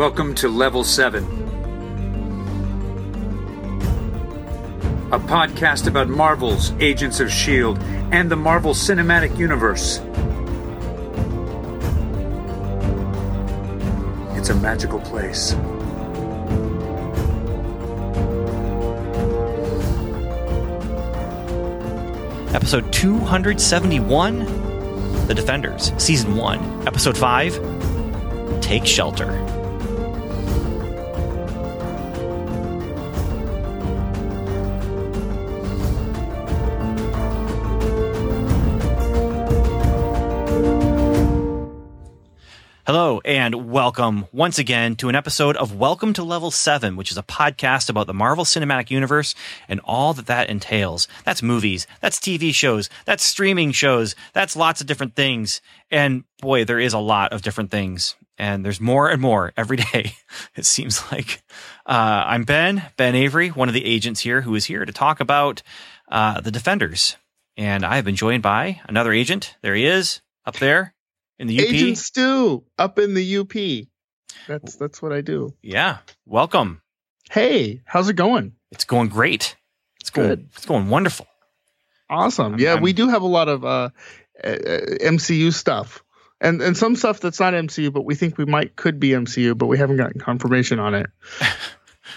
Welcome to Level 7, a podcast about Marvel's Agents of S.H.I.E.L.D. and the Marvel Cinematic Universe. It's a magical place. Episode 271 The Defenders, Season 1, Episode 5 Take Shelter. And welcome once again to an episode of Welcome to Level 7, which is a podcast about the Marvel Cinematic Universe and all that that entails. That's movies, that's TV shows, that's streaming shows, that's lots of different things. And boy, there is a lot of different things. And there's more and more every day, it seems like. Uh, I'm Ben, Ben Avery, one of the agents here who is here to talk about uh, the Defenders. And I have been joined by another agent. There he is, up there in the UP. Agent Stu up in the UP. That's that's what I do. Yeah. Welcome. Hey, how's it going? It's going great. It's going Good. it's going wonderful. Awesome. I'm- yeah, I'm- we do have a lot of uh, uh, MCU stuff. And and some stuff that's not MCU, but we think we might could be MCU, but we haven't gotten confirmation on it.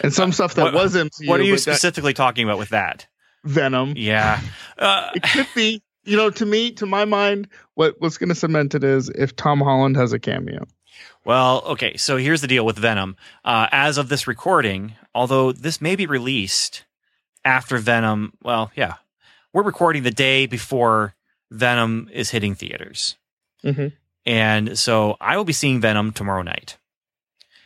And some stuff that What- was MCU, what are you specifically talking about with that? Venom. Yeah. Uh, It could be, you know, to me, to my mind, what what's going to cement it is if Tom Holland has a cameo. well, okay. So here's the deal with Venom. Uh, as of this recording, although this may be released after Venom, well, yeah, we're recording the day before Venom is hitting theaters, Mhm. and so I will be seeing Venom tomorrow night.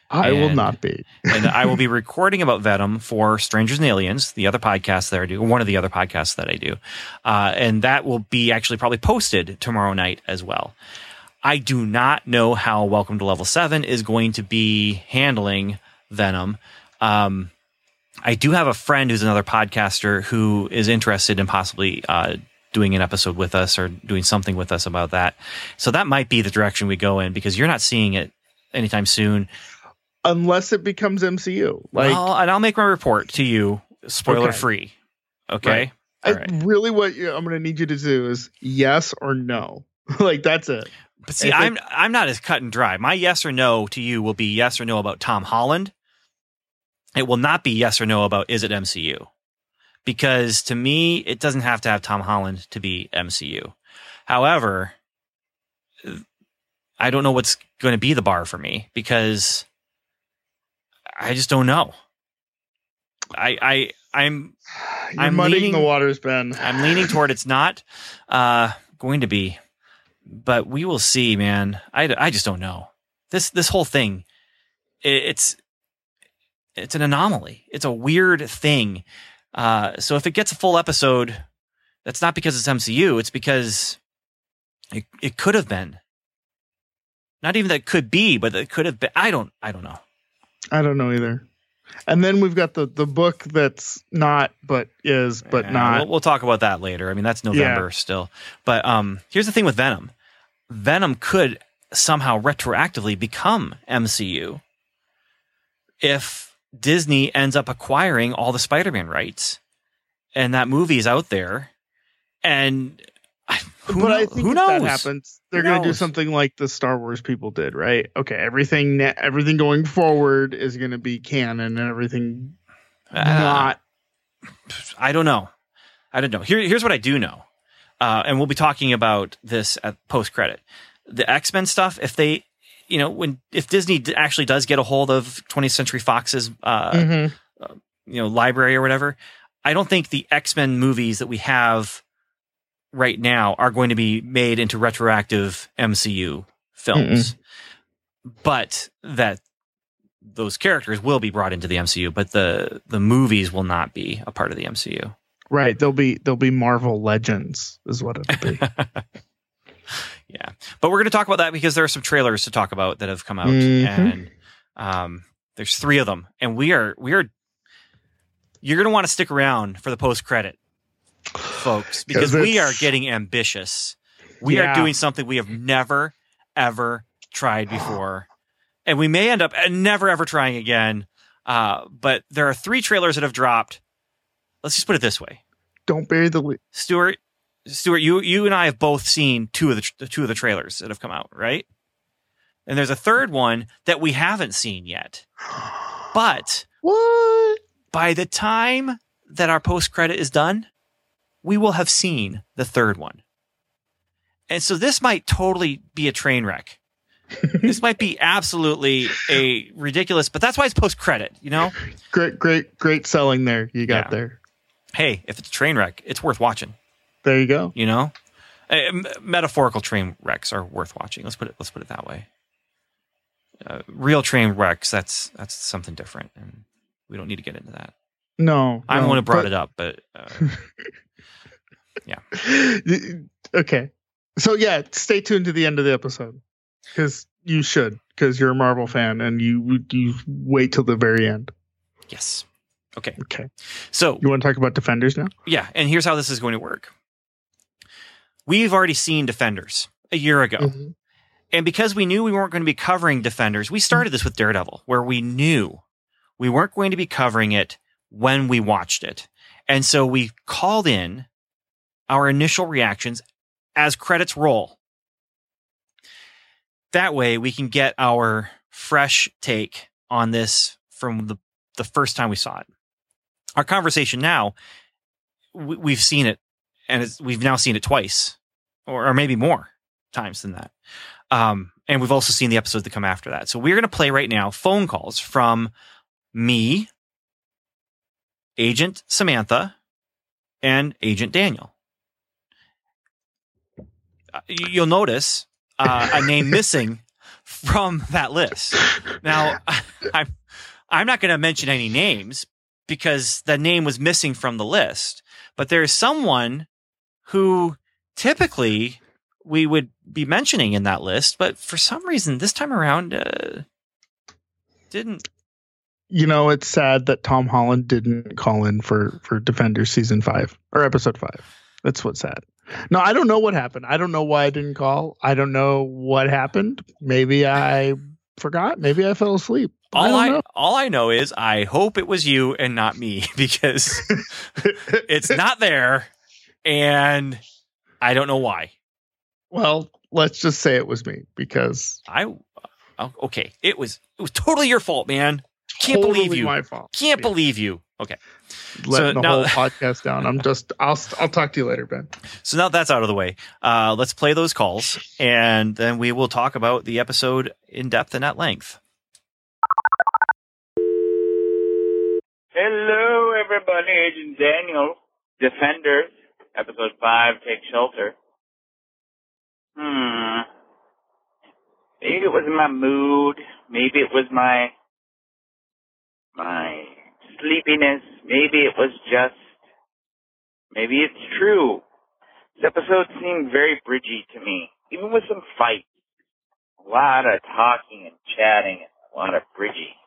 I will not be. and I will be recording about Venom for Strangers and Aliens, the other podcast that I do, one of the other podcasts that I do, uh, and that will be actually probably posted tomorrow night as well. I do not know how Welcome to Level Seven is going to be handling Venom. Um, I do have a friend who's another podcaster who is interested in possibly uh, doing an episode with us or doing something with us about that. So that might be the direction we go in because you're not seeing it anytime soon. Unless it becomes MCU. Like well, and I'll make my report to you, spoiler free. Okay. Right. I, right. really what you- I'm going to need you to do is yes or no. like that's it. But see, if I'm I'm not as cut and dry. My yes or no to you will be yes or no about Tom Holland. It will not be yes or no about is it MCU. Because to me, it doesn't have to have Tom Holland to be MCU. However, I don't know what's going to be the bar for me because I just don't know. I I I'm You're I'm muddying leaning- the waters, Ben. I'm leaning toward it's not uh, going to be, but we will see, man. I, I just don't know. This this whole thing, i it's it's an anomaly. It's a weird thing. Uh, so if it gets a full episode, that's not because it's MCU. It's because it it could have been. Not even that it could be, but it could have been. I don't. I don't know. I don't know either. And then we've got the the book that's not but is but Yeah, not. We'll, we'll talk about that later. I mean, that's November still. But um, here's the thing with Venom. Venom could somehow retroactively become MCU if Disney ends up acquiring all the Spider-Man rights, and that movie is out there. And who, but know- I think who if knows? that happens, they're going to do something like the Star Wars people did, right? Okay, everything everything going forward is going to be canon, and everything Uh, not. I don't know. I don't know. Here, here's what I do know, uh, and we'll be talking about this at post credit. The X Men stuff. If they, you know, when if Disney actually does get a hold of 20th Century Fox's, uh, Mhm. you know, library or whatever, I don't think the X Men movies that we have right now are going to be made into retroactive MCU films. But that those characters will be brought into the MCU, but the the movies will not be a part of the MCU. Right, they'll be they'll be Marvel Legends, is what it'll be. Yeah, but we're going to talk about that because there are some trailers to talk about that have come out, Mhm. and um, there's three of them, and we are we are. You're going to want to stick around for the post credit, folks, because we are getting ambitious. We are doing something we have never ever tried before, and we may end up uh, never ever trying again. Uh, but there are three trailers that have dropped. Let's just put it this way, Don't bury the lead. Stuart. Stuart, you you and I have both seen two of the two of the trailers that have come out, right? And there's a third one that we haven't seen yet. But What? by the time that our post credit is done, we will have seen the third one. And so this might totally be a train wreck. this might be absolutely a ridiculous, but that's why it's post credit, you know? Great, great, great selling there. You got Yeah. there. Hey, if it's a train wreck, it's worth watching, There you go. you know? Uh, metaphorical train wrecks are worth watching. Let's put it let's put it that way. Uh, real train wrecks, that's that's something different and we don't need to get into that. No, I'm no, the one who brought but- it up, but uh, okay. So yeah, stay tuned to the end of the episode because you should because you're a Marvel fan and you you wait till the very end. yes. Okay. Okay. So You want to talk about Defenders now? Yeah, and here's how this is going to work. We've already seen Defenders a year ago. Mhm. And because we knew we weren't going to be covering Defenders, we started this with Daredevil, where we knew we weren't going to be covering it when we watched it. And so we called in our initial reactions as credits roll. That way we can get our fresh take on this from the, the first time we saw it. Our conversation now, we, we've seen it and we've now seen it twice or, or maybe more times than that. Um, and we've also seen the episodes that come after that. So we're going to play right now phone calls from me, Agent Samantha, and Agent Daniel. You- You'll notice uh, a name missing from that list. Now, I'm I'm not going to mention any names because the name was missing from the list, but there is someone who typically we would be mentioning in that list, but for some reason this time around uh, didn't. You know, it's sad that Tom Holland didn't call in for for Defender season five or episode five. That's what's sad. No, I don't know what happened. I don't know why I didn't call. I don't know what happened. Maybe I forgot. Maybe I fell asleep. All I, know. all I know is I hope it was you and not me because it's not there, and I don't know why. well, let's just say it was me because I oh, okay, it was it was totally your fault, man. Can't totally believe you. My fault. Can't Yeah. believe you. Okay. letting the now- whole podcast down. I'm just. I'll. I'll talk to you later, Ben. So now that's out of the way. Uh, let's play those calls, and then we will talk about the episode in depth and at length. Hello, everybody. Agent Daniel, Defenders, episode five. Take shelter. Hmm. Maybe it was my mood. Maybe it was my my sleepiness. Maybe it was just. Maybe it's true. This episode seemed very bridgy to me, even with some fights. A lot of talking and chatting, and a lot of bridgy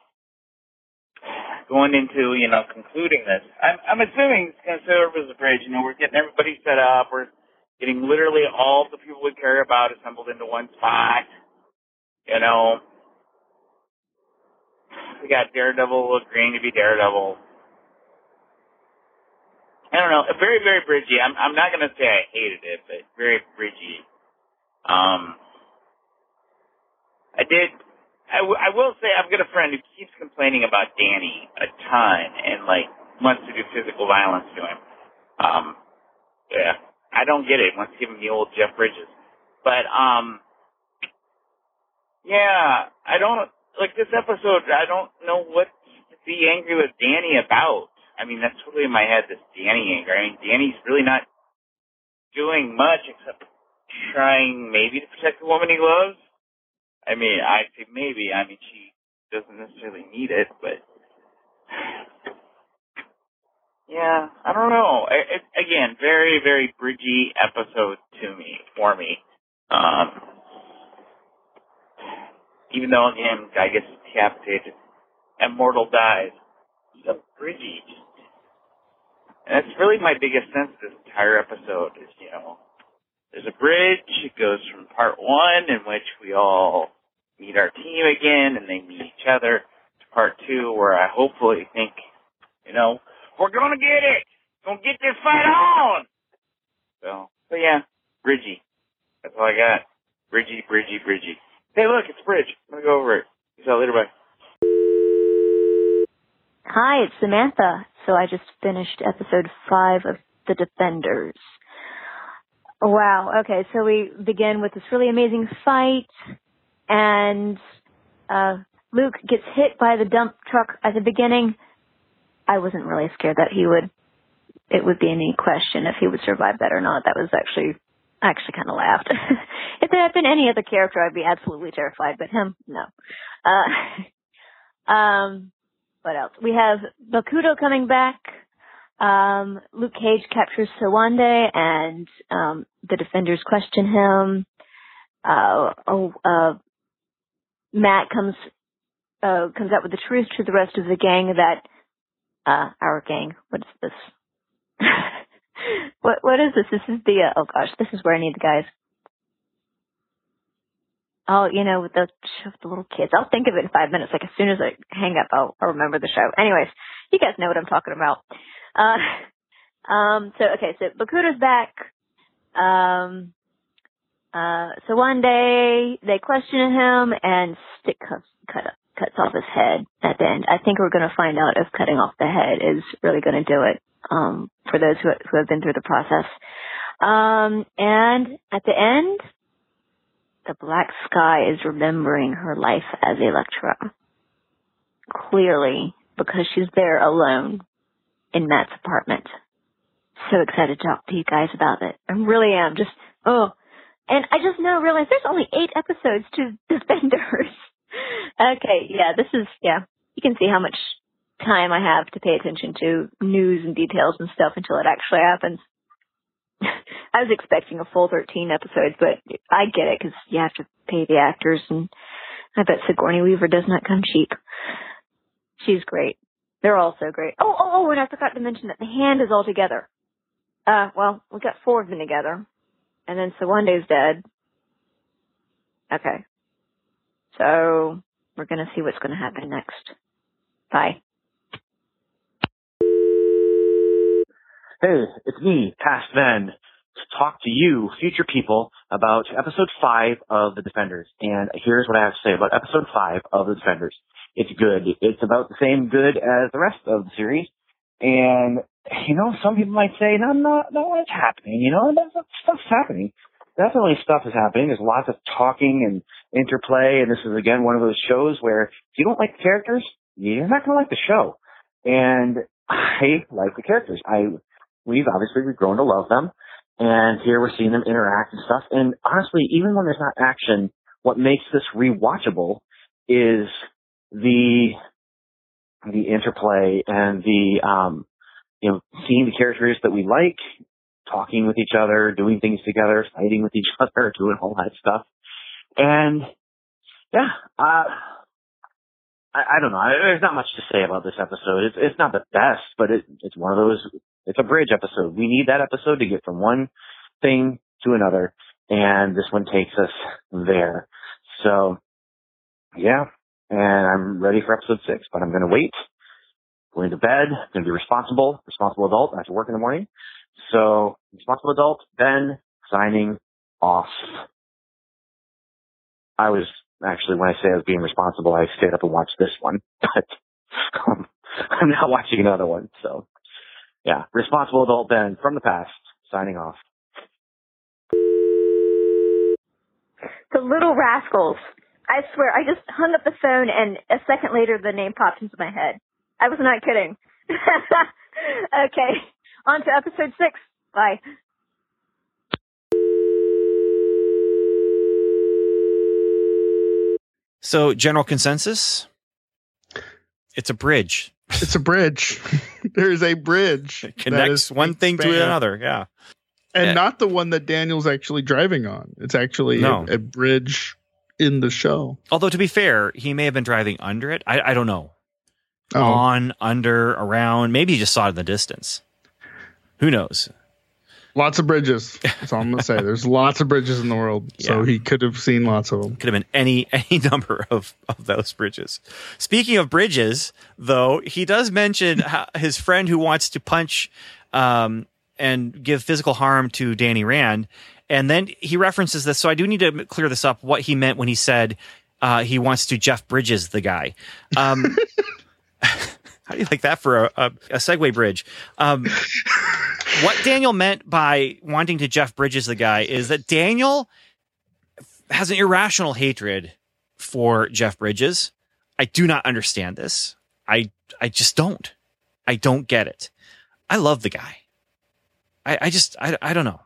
going into, you know, concluding this, I'm, I'm assuming it's going to serve as a bridge. You know, we're getting everybody set up. We're getting literally all the people we care about assembled into one spot. You know, we got Daredevil agreeing to be Daredevil. I don't know, very, very bridgy. I'm, I'm not going to say I hated it, but very bridgy. Um, I did I, w- I will say I've got a friend who keeps complaining about Danny a ton and like wants to do physical violence to him. Um, yeah, I don't get it. Wants to give him the old Jeff Bridges, but um, yeah, I don't like this episode. I don't know what to be angry with Danny about. I mean, that's totally in my head. This Danny anger. I mean, Danny's really not doing much except trying maybe to protect the woman he loves. I mean, I say maybe. I mean, she doesn't necessarily need it, but yeah, I don't know. It, it, again, very, very bridgy episode to me, for me. Um, even though again, guy gets decapitated, immortal dies. So bridgy. And that's really my biggest sense of this entire episode is, you know, there's a bridge. It goes from part one in which we all meet our team again and they meet each other. To part two, where I hopefully think, you know, we're gonna get it. Gonna get this fight on. So, but yeah, Bridgie. That's all I got. Bridgie, Bridgie, Bridgie. Hey, look, it's Bridge. I'm gonna go over it. See you later. Bye. Hi, it's Samantha. So I just finished episode five of The Defenders. Wow. Okay, so we begin with this really amazing fight, and uh, Luke gets hit by the dump truck at the beginning. I wasn't really scared that he would. It would be any question if he would survive that or not. That was actually, I actually kind of laughed. if there had been any other character, I'd be absolutely terrified, but him, no. Uh, um, what else? We have Bakuto coming back. Um, Luke Cage captures Sowande and um, the defenders question him. Uh, oh, uh, Matt comes uh, comes out with the truth to the rest of the gang that uh, our gang. What is this? what what is this? This is the uh, oh gosh, this is where I need the guys. Oh, you know, with the, with the little kids. I'll think of it in five minutes. Like as soon as I hang up, I'll, I'll remember the show. Anyways, you guys know what I'm talking about. Uh, um, so okay, so Bakuto's back. Um, uh, so one day they question him and stick cuts, cut, cuts off his head at the end. I think we're going to find out if cutting off the head is really going to do it. Um, for those who, who have been through the process. Um, and at the end, the black sky is remembering her life as Elektra. Clearly, because she's there alone in Matt's apartment. So excited to talk to you guys about it. I really am. Just, oh. And I just now realize there's only eight episodes to Defenders. okay, yeah, this is, yeah. You can see how much time I have to pay attention to news and details and stuff until it actually happens. I was expecting a full 13 episodes, but I get it because you have to pay the actors, and I bet Sigourney Weaver does not come cheap. She's great. They're all so great. Oh, oh, oh, and I forgot to mention that the hand is all together. Uh, well, we got four of them together, and then Sowande's dead. Okay. So, we're gonna see what's gonna happen next. Bye. Hey, it's me, Past Ben, to talk to you, future people, about episode five of The Defenders. And here's what I have to say about episode five of The Defenders. It's good. It's about the same good as the rest of the series. And, you know, some people might say, no, no, no, what's happening? You know, stuff's happening. Definitely stuff is happening. There's lots of talking and interplay. And this is, again, one of those shows where if you don't like the characters, you're not going to like the show. And I like the characters. I we've obviously we've grown to love them, and here we're seeing them interact and stuff. And honestly, even when there's not action, what makes this rewatchable is the the interplay and the um you know seeing the characters that we like, talking with each other, doing things together, fighting with each other, doing all that stuff. And yeah, uh I, I don't know. There's not much to say about this episode. It's it's not the best, but it, it's one of those it's a bridge episode. We need that episode to get from one thing to another, and this one takes us there. So, yeah, and I'm ready for episode six, but I'm going to wait. Going to bed. Going to be responsible, responsible adult. I have to work in the morning. So, responsible adult. Ben signing off. I was actually when I say I was being responsible, I stayed up and watched this one, but um, I'm now watching another one. So yeah, responsible adult Ben from the past, signing off. The Little Rascals. I swear, I just hung up the phone and a second later the name popped into my head. I was not kidding. okay, on to episode six. Bye. So, general consensus? It's a bridge. It's a bridge. There's a bridge. It connects one thing to another. Yeah. And Yeah. not the one that Daniel's actually driving on. It's actually No. a, a bridge in the show. Although, to be fair, he may have been driving under it. I, I don't know. Oh, On, under, around. Maybe he just saw it in the distance. Who knows? Lots of bridges. That's all I'm gonna say. There's lots of bridges in the world, so he could have seen lots of them. Could have been any any number of of those bridges. Speaking of bridges, though, he does mention how, his friend who wants to punch um, and give physical harm to Danny Rand, and then he references this. So I do need to clear this up. What he meant when he said uh, he wants to Jeff Bridges the guy. Um, how do you like that for a, a, a segue bridge? Um, what Daniel meant by wanting to Jeff Bridges the guy is that Daniel has an irrational hatred for Jeff Bridges. I do not understand this. I I just don't. I don't get it. I love the guy. I, I just I, I don't know.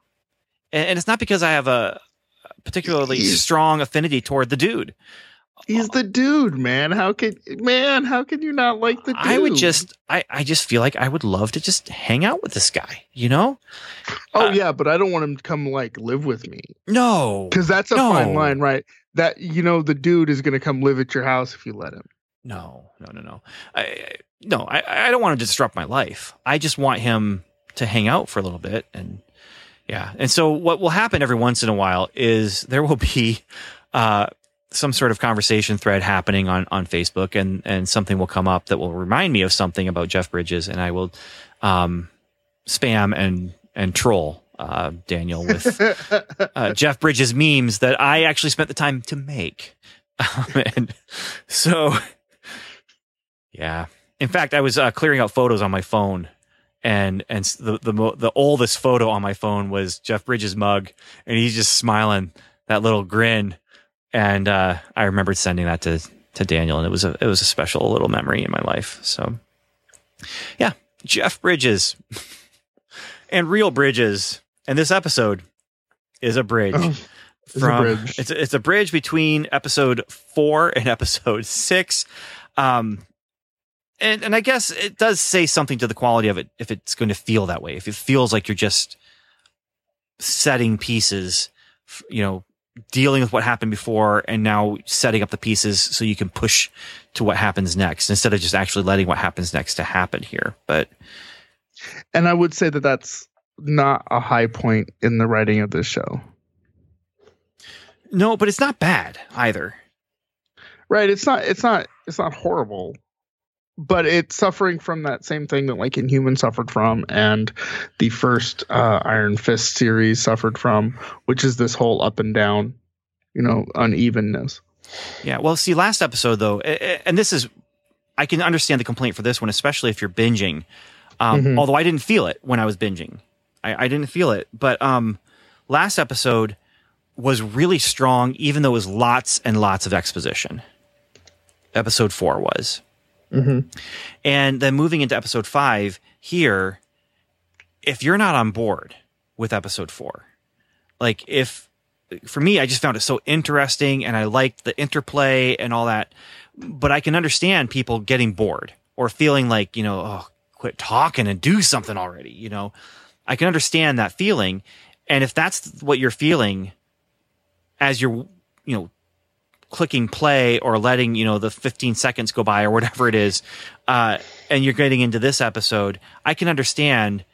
And, and it's not because I have a particularly strong affinity toward the dude. He's the dude, man. How can man? How can you not like the dude? I would just I, I just feel like I would love to just hang out with this guy, you know? Oh uh, yeah, but I don't want him to come like live with me No. because that's a No. fine line, right? That you know the dude is gonna come live at your house if you let him. No, no, no, no. I, I no, I, I don't want to disrupt my life. I just want him to hang out for a little bit and yeah. And so what will happen every once in a while is there will be uh some sort of conversation thread happening on on Facebook and and something will come up that will remind me of something about Jeff Bridges and I will um spam and and troll uh Daniel with uh, Jeff Bridges memes that I actually spent the time to make. Um, and so, yeah. In fact, I was uh, clearing out photos on my phone, and and the the mo- the oldest photo on my phone was Jeff Bridges' mug, and he's just smiling that little grin. And uh, I remembered sending that to to Daniel, and it was a it was a special little memory in my life. So, yeah, Jeff Bridges and real bridges, and this episode is a bridge Oh, it's a from bridge. it's a, it's a bridge between episode four and episode six. Um, and and I guess it does say something to the quality of it if it's going to feel that way. If it feels like you're just setting pieces, you know, dealing with what happened before and now setting up the pieces so you can push to what happens next instead of just actually letting what happens next to happen here. But And I would say that that's not a high point in the writing of this show. no, but it's not bad either. Right. It's not it's not it's not horrible. But it's suffering from that same thing that like Inhuman suffered from and the first uh, Iron Fist series suffered from, which is this whole up and down, you know, unevenness. Yeah. Well, see, last episode though, and this is, I can understand the complaint for this one, especially if you're binging. Um, Mhm. Although I didn't feel it when I was binging, I, I didn't feel it. But um, last episode was really strong, even though it was lots and lots of exposition. Episode four was, Mm-hmm. and then moving into episode five here, if you're not on board with episode four, like if for me, I just found it so interesting and I liked the interplay and all that. But I can understand people getting bored or feeling like, you know, oh, quit talking and do something already. You know, I can understand that feeling. And if that's what you're feeling as you're, you know, clicking play or letting, you know, the 15 seconds go by or whatever it is, uh, and you're getting into this episode, I can understand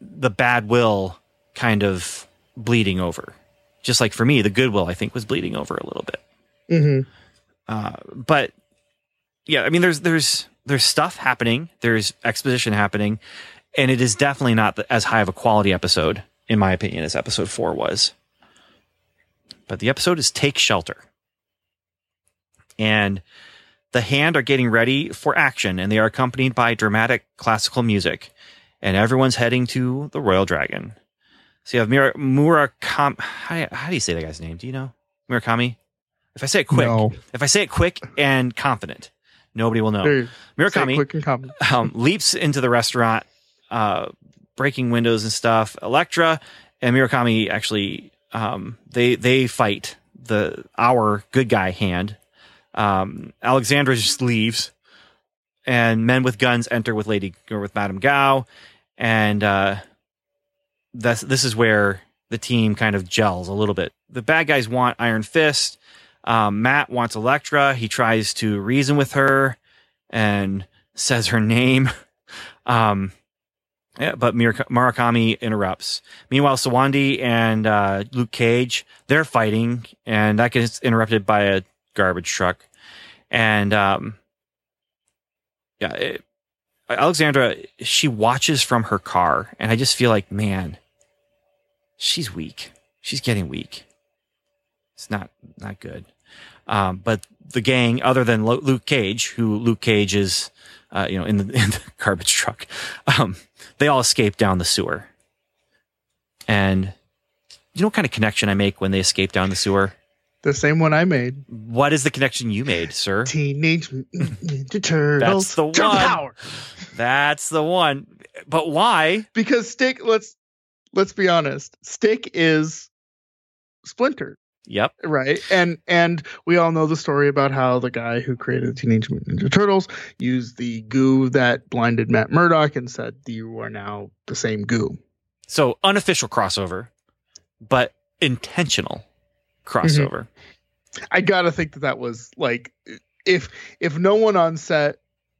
the bad will kind of bleeding over just like for me, the goodwill I think was bleeding over a little bit. Mm-hmm. Uh, but yeah, I mean, there's there's there's stuff happening, there's exposition happening, and it is definitely not as high of a quality episode, in my opinion, as episode four was. But the episode is Take Shelter, and the Hand are getting ready for action, and they are accompanied by dramatic classical music, and everyone's heading to the Royal Dragon. So you have Mura, Murakami. How, how do you say that guy's name? Do you know Murakami? If I say it quick, No. if I say it quick and confident, nobody will know. Say Murakami quick and common. um, leaps into the restaurant, uh, breaking windows and stuff. Elektra and Murakami actually um, they they fight the our good guy hand. Um, Alexandra just leaves, and men with guns enter with Lady or with Madame Gao, and uh, this this is where the team kind of gels a little bit. The bad guys want Iron Fist. Um, Matt wants Elektra. He tries to reason with her and says her name. Um, Yeah, but Murakami interrupts. Meanwhile, Sowande and uh, Luke Cage they're fighting, and that gets interrupted by a garbage truck. And um, yeah, it, Alexandra she watches from her car, and I just feel like, man, she's weak. She's getting weak. It's not not good. Um, but the gang, other than Luke Cage, who Luke Cage is, uh, you know, in the, in the garbage truck, um, they all escape down the sewer. And you know what kind of connection I make when they escape down the sewer? The same one I made. What is the connection you made, sir? Teenage Ninja Turtles. That's the Turtle one. Power. That's the one. But why? Because Stick, let's let's be honest. Stick is Splinter, Yep. right? And and we all know the story about how the guy who created the Teenage Mutant Ninja Turtles used the goo that blinded Matt Murdock and said you are now the same goo. So unofficial crossover, but intentional Mm-hmm. crossover. I gotta think that that was like if if no one on set.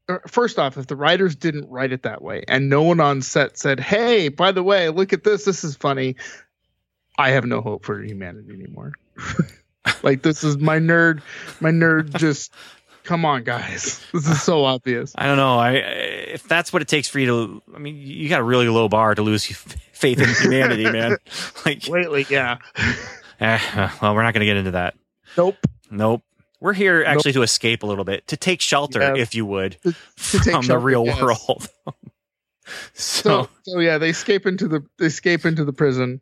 Er, first off, if the writers didn't write it that way, and no one on set said, "Hey, by the way, look at this. This is funny," I have no hope for humanity anymore. like this is my nerd. My nerd just. Come on, guys. This is so obvious. I don't know. I if that's what it takes for you to, I mean, you got a really low bar to lose faith in humanity, man. Like, Lately, yeah. Eh, well, we're not going to get into that. Nope. Nope. We're here actually to escape a little bit, to take shelter, Yeah. if you would, To, to from the real yes. world. so, So, so yeah, they escape into the they escape into the prison,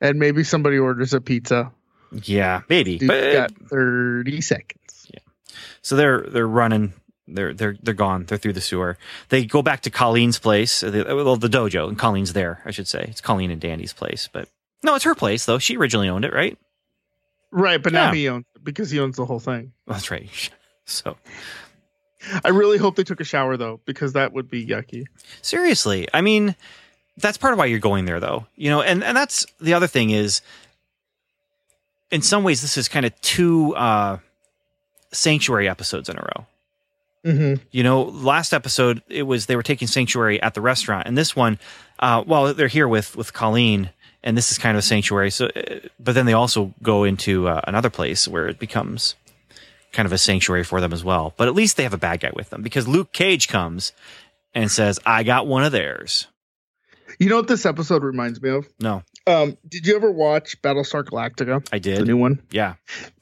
and maybe somebody orders a pizza. yeah, maybe. Dude's But, got thirty seconds. Yeah. so they're they're running. They're they're they're gone. They're through the sewer. They go back to Colleen's place. the- Well, the dojo, and Colleen's there. I should say it's Colleen and Danny's place, but no, it's her place though. She originally owned it, right? Right, but now he owns it because he owns the whole thing. That's right. So I really hope they took a shower though, because that would be yucky. seriously, I mean, that's part of why you're going there, though. You know, and and that's the other thing is, in some ways, this is kind of two uh, sanctuary episodes in a row. Mm-hmm. You know, last episode it was they were taking sanctuary at the restaurant, and this one, uh, well, they're here with with Colleen, and this is kind of a sanctuary. So, uh, but then they also go into uh, another place where it becomes kind of a sanctuary for them as well. But at least they have a bad guy with them because Luke Cage comes and says, "I got one of theirs." You know what this episode reminds me of? No, Um, did you ever watch Battlestar Galactica, I did. the new one? Yeah,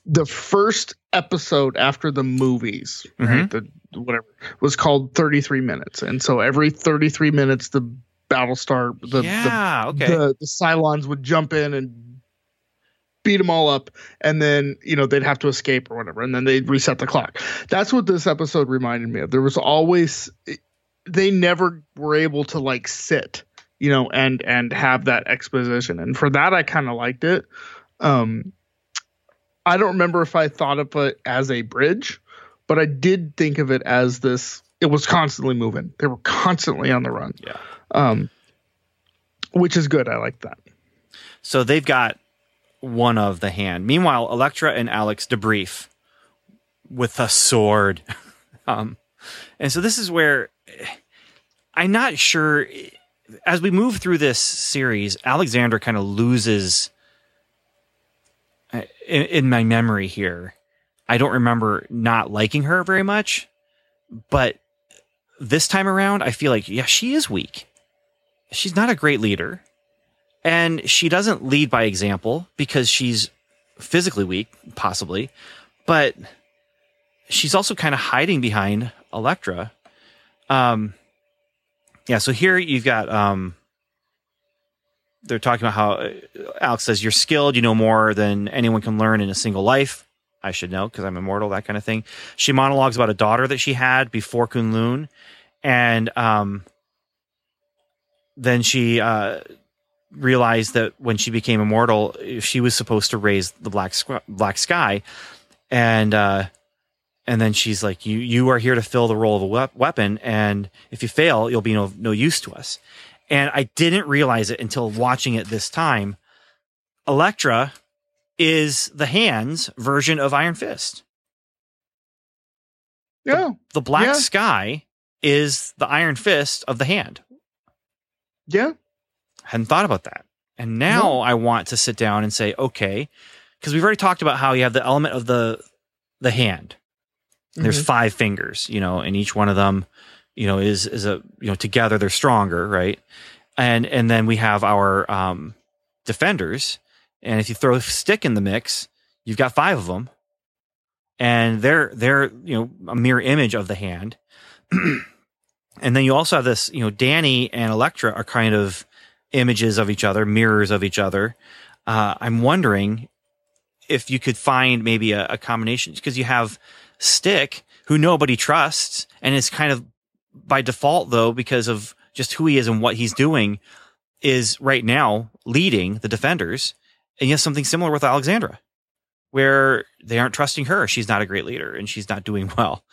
The first episode after the movies, right? The whatever was called 33 minutes, and so every 33 minutes, the Battlestar, the the okay. the, the Cylons would jump in and beat them all up, and then you know they'd have to escape or whatever, and then they'd reset the clock. That's what this episode reminded me of. There was always they never were able to like sit, you know, and and have that exposition, and for that I kind of liked it. Um, I don't remember if I thought of it as a bridge, but I did think of it as this. It was constantly moving. They were constantly on the run. Yeah. Um, which is good. I like that. So they've got one of the hand. Meanwhile, Elektra and Alex debrief with a sword. um, and so this is where I'm not sure. As we move through this series, Alexandra kind of loses uh, in, in my memory here. I don't remember not liking her very much, but this time around, I feel like, yeah, she is weak. She's not a great leader. And she doesn't lead by example because she's physically weak, possibly, but she's also kind of hiding behind Elektra. Um, yeah, so here you've got um, they're talking about how uh, Alex says you're skilled, you know more than anyone can learn in a single life. I should know because I'm immortal, that kind of thing. She monologues about a daughter that she had before Kunlun, and um, then she uh, realized that when she became immortal, she was supposed to raise the black squ- black sky, and uh, and then she's like, "You you are here to fill the role of a weapon, and if you fail, you'll be no no use to us." And I didn't realize it until watching it this time. Elektra is the hands version of Iron Fist. Yeah. The black Yeah. sky is the Iron Fist of the hand. Yeah. Hadn't thought about that. And now No. I want to sit down and say, okay, because we've already talked about how you have the element of the the hand. There's Mhm. five fingers, you know, and each one of them, you know, is is a you know together they're stronger, right? And and then we have our um, defenders, and if you throw a stick in the mix, you've got five of them, and they're they're you know a mirror image of the hand. and then you also have this, you know, Danny and Elektra are kind of images of each other, mirrors of each other. Uh, I'm wondering if you could find maybe a, a combination because you have Stick, who nobody trusts, and is kind of by default though because of just who he is and what he's doing, is right now leading the defenders. And you have something similar with Alexandra, where they aren't trusting her. She's not a great leader and she's not doing well.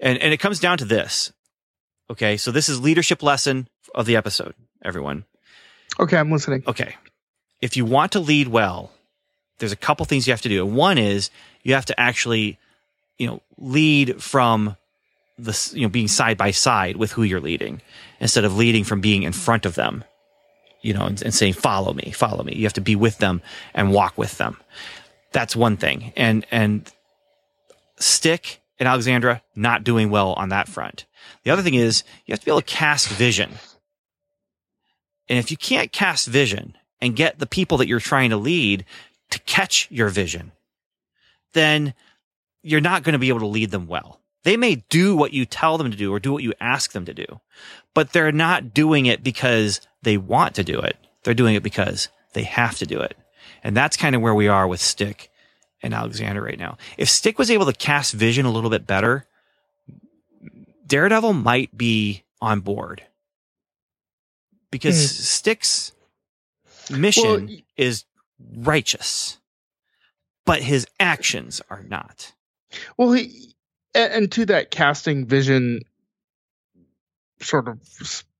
And and it comes down to this. Okay, so this is leadership lesson of the episode, everyone. Okay, I'm listening. Okay. If you want to lead well, there's a couple things you have to do. One is you have to actually, you know, lead from the you know being side by side with who you're leading instead of leading from being in front of them. You know, and, and saying follow me, follow me. You have to be with them and walk with them. That's one thing. And and Stick and Alexandra not doing well on that front. The other thing is you have to be able to cast vision. And if you can't cast vision and get the people that you're trying to lead to catch your vision, then you're not going to be able to lead them well. They may do what you tell them to do or do what you ask them to do, but they're not doing it because they want to do it. They're doing it because they have to do it. And that's kind of where we are with Stick and Alexander right now. If Stick was able to cast vision a little bit better, Daredevil might be on board because Hmm. Stick's mission Well, is righteous, but his actions are not. Well, he and, and to that casting vision sort of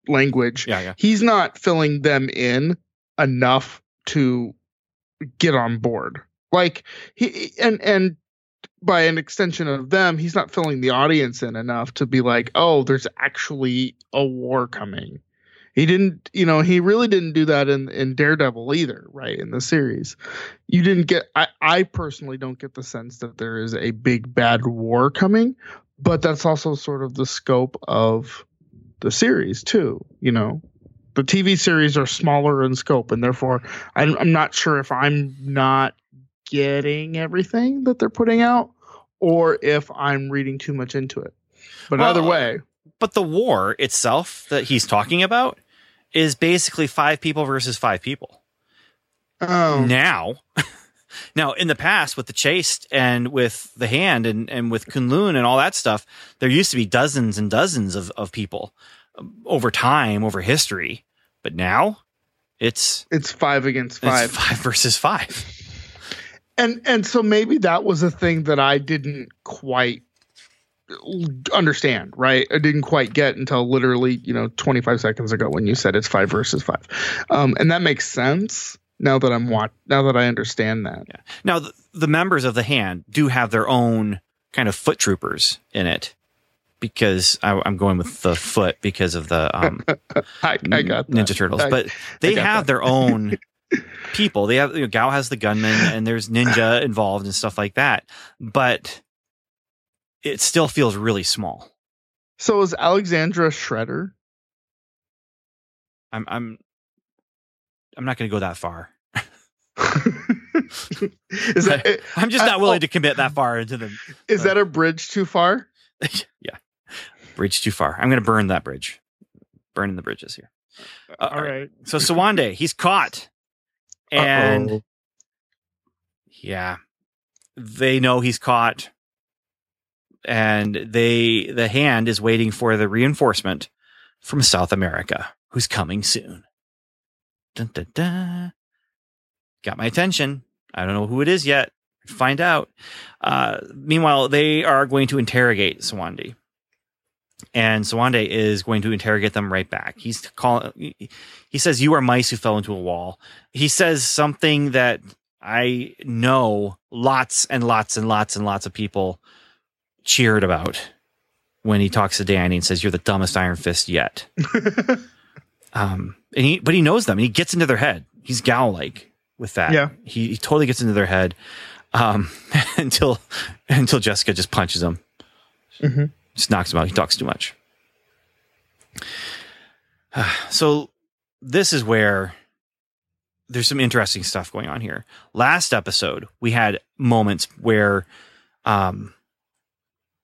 language, Yeah, yeah. he's not filling them in enough to get on board. Like he and and by an extension of them, he's not filling the audience in enough to be like, oh, there's actually a war coming. He didn't, you know, he really didn't do that in in Daredevil either, right? In the series, you didn't get. I I personally don't get the sense that there is a big bad war coming, but that's also sort of the scope of the series too. You know, the TV series are smaller in scope, and therefore, I'm, I'm not sure if I'm not getting everything that they're putting out, or if I'm reading too much into it. But Well, either way, But the war itself that he's talking about is basically five people versus five people. oh, Now, now in the past with the Chaste and with the hand and, and with Kunlun and all that stuff, there used to be dozens and dozens of, of people um, over time, over history. But now it's, it's five against it's five. five versus five. And and so maybe that was a thing that I didn't quite understand, right? I didn't quite get until literally, you know, 25 seconds ago when you said it's five versus five, um, and that makes sense now that I'm watch now that I understand that. Yeah. Now, the, the members of the hand do have their own kind of foot troopers in it because I, I'm going with the foot because of the um, I, I got. Ninja Turtles, I- but they have that. their own people. They have you know, Gao has the gunman, and there's ninja involved and stuff like that. But it still feels really small. So is Alexandra Shredder? I'm I'm I'm not going to go that far. is that I'm just I- not willing oh. to commit that far into the is that a bridge too far? yeah bridge too far. I'm going to burn that bridge. Burning the bridges here. Uh, All right. So Sowande, he's caught, and Uh-oh. yeah, they know he's caught, and they the hand is waiting for the reinforcement from South America, who's coming soon. Dun, dun, dun. Got my attention. I don't know who it is yet. Find out. Uh, meanwhile, they are going to interrogate Sowande. And Sowande is going to interrogate them right back. He's calling. He says, "You are mice who fell into a wall." He says something that I know lots and lots and lots and lots of people cheered about when he talks to Danny and says, "You're the dumbest Iron Fist yet." Um, and he, but he knows them and he gets into their head. He's Gal like with that. Yeah. He, he totally gets into their head. Um, until, until Jessica just punches him. Mhm. Just knocks him out. He talks too much. so this is where there's some interesting stuff going on here. Last episode, we had moments where um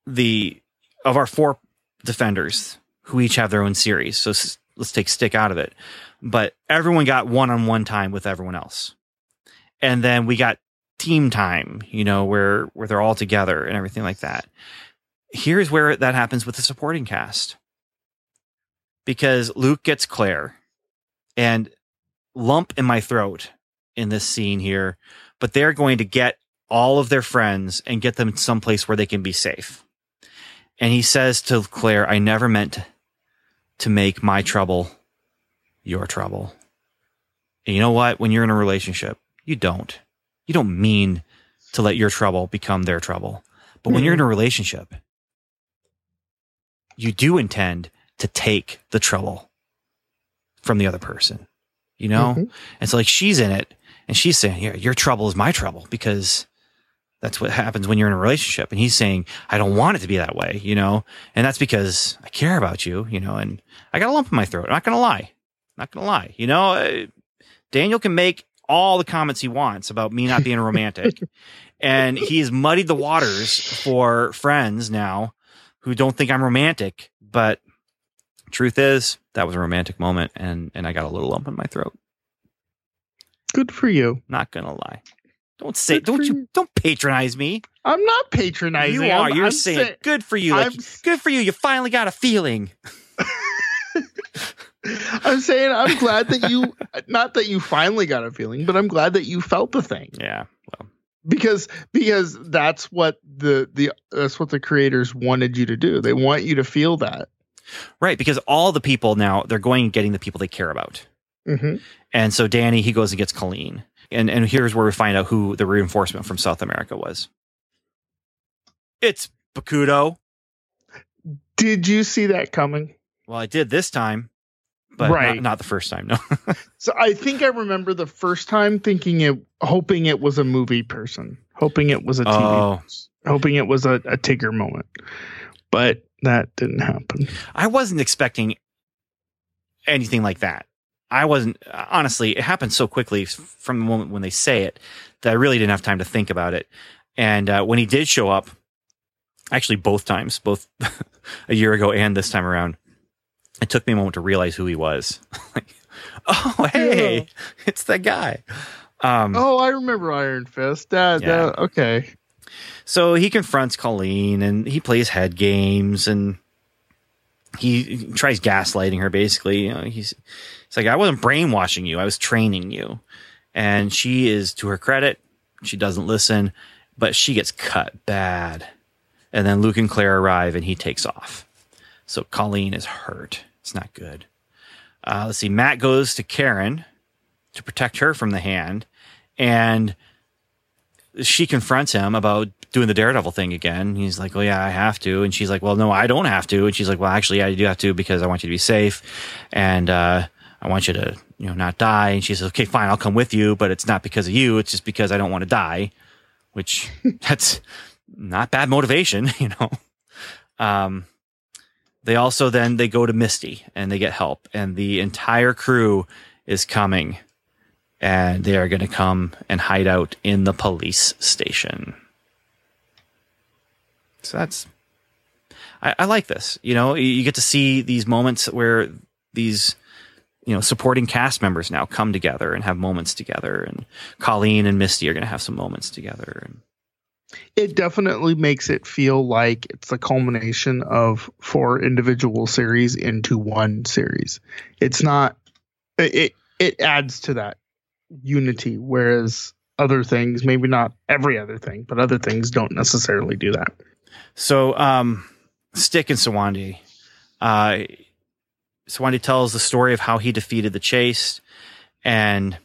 the of our four defenders who each have their own series. So let's take stick out of it. But everyone got one-on-one time with everyone else. And then we got team time, you know, where where they're all together and everything like that. Here's where that happens with the supporting cast. Because Luke gets Claire and lump in my throat in this scene here, but they're going to get all of their friends and get them someplace where they can be safe. And he says to Claire, I never meant to make my trouble your trouble. And you know what? When you're in a relationship, you don't. You don't mean to let your trouble become their trouble. But when you're in a mm-hmm. relationship, you do intend to take the trouble from the other person. You know? Mhm. And so like she's in it and she's saying, yeah, your trouble is my trouble because that's what happens when you're in a relationship. And he's saying, I don't want it to be that way, you know? And that's because I care about you, you know, and I got a lump in my throat. I'm not going to lie. Not going to lie. You know, uh, Daniel can make all the comments he wants about me not being romantic. and he has muddied the waters for friends now who don't think I'm romantic. But truth is, that was a romantic moment and, and I got a little lump in my throat. Good for you. Not gonna lie. Don't say Good don't you you. don't patronize me. I'm not patronizing. you are. I'm, You're I'm saying say- good for you. Like I'm- good for you. You finally got a feeling. I'm saying I'm glad that you, not that you finally got a feeling, but I'm glad that you felt the thing Yeah. Well, because because that's what the the that's what the creators wanted you to do. They want you to feel that. right. Because all the people now they're going and getting the people they care about. hmm And so Danny he goes and gets Colleen. And and here's where we find out who the reinforcement from South America was. It's Bakuto. Did you see that coming? Well, I did this time, but Right. not, not the first time. No. So I think I remember the first time thinking it, hoping it was a movie person, hoping it was a TV, Oh. hoping it was a, a Tigger moment, but that didn't happen. I wasn't expecting anything like that. I wasn't honestly. It happened so quickly from the moment when they say it that I really didn't have time to think about it. And uh, when he did show up, actually both times, both a year ago and this time around, it took me a moment to realize who he was. like, oh, hey, Yeah. it's that guy. Um, Oh, I remember Iron Fist. That, Yeah. that- okay. So he confronts Colleen and he plays head games and he, he tries gaslighting her basically. You know, he's it's like I wasn't brainwashing you, I was training you. And she is to her credit, she doesn't listen, but she gets cut bad. And then Luke and Claire arrive and he takes off. So Colleen is hurt. It's not good. Uh, let's see. Matt goes to Karen to protect her from the hand, and she confronts him about doing the daredevil thing again. He's like, "Well, yeah, I have to," and she's like, "Well, no, I don't have to." And she's like, "Well, actually, you do have to because I want you to be safe, and uh, I want you to, you know, not die." And she says, "Okay, fine, I'll come with you, but it's not because of you. It's just because I don't want to die." Which that's not bad motivation, you know. Um, they also then they go to Misty and they get help, and the entire crew is coming, and they are going to come and hide out in the police station. So that's I, I like this. You know, you- get to see these moments where these you know supporting cast members now come together and have moments together, and Colleen and Misty are going to have some moments together. And It definitely makes it feel like it's the culmination of four individual series into one series. It's not. It it, adds to that unity, whereas other things, maybe not every other thing, but other things don't necessarily do that. So, um, Stick and Sowande. Uh, Sowande tells the story of how he defeated the Chaste, and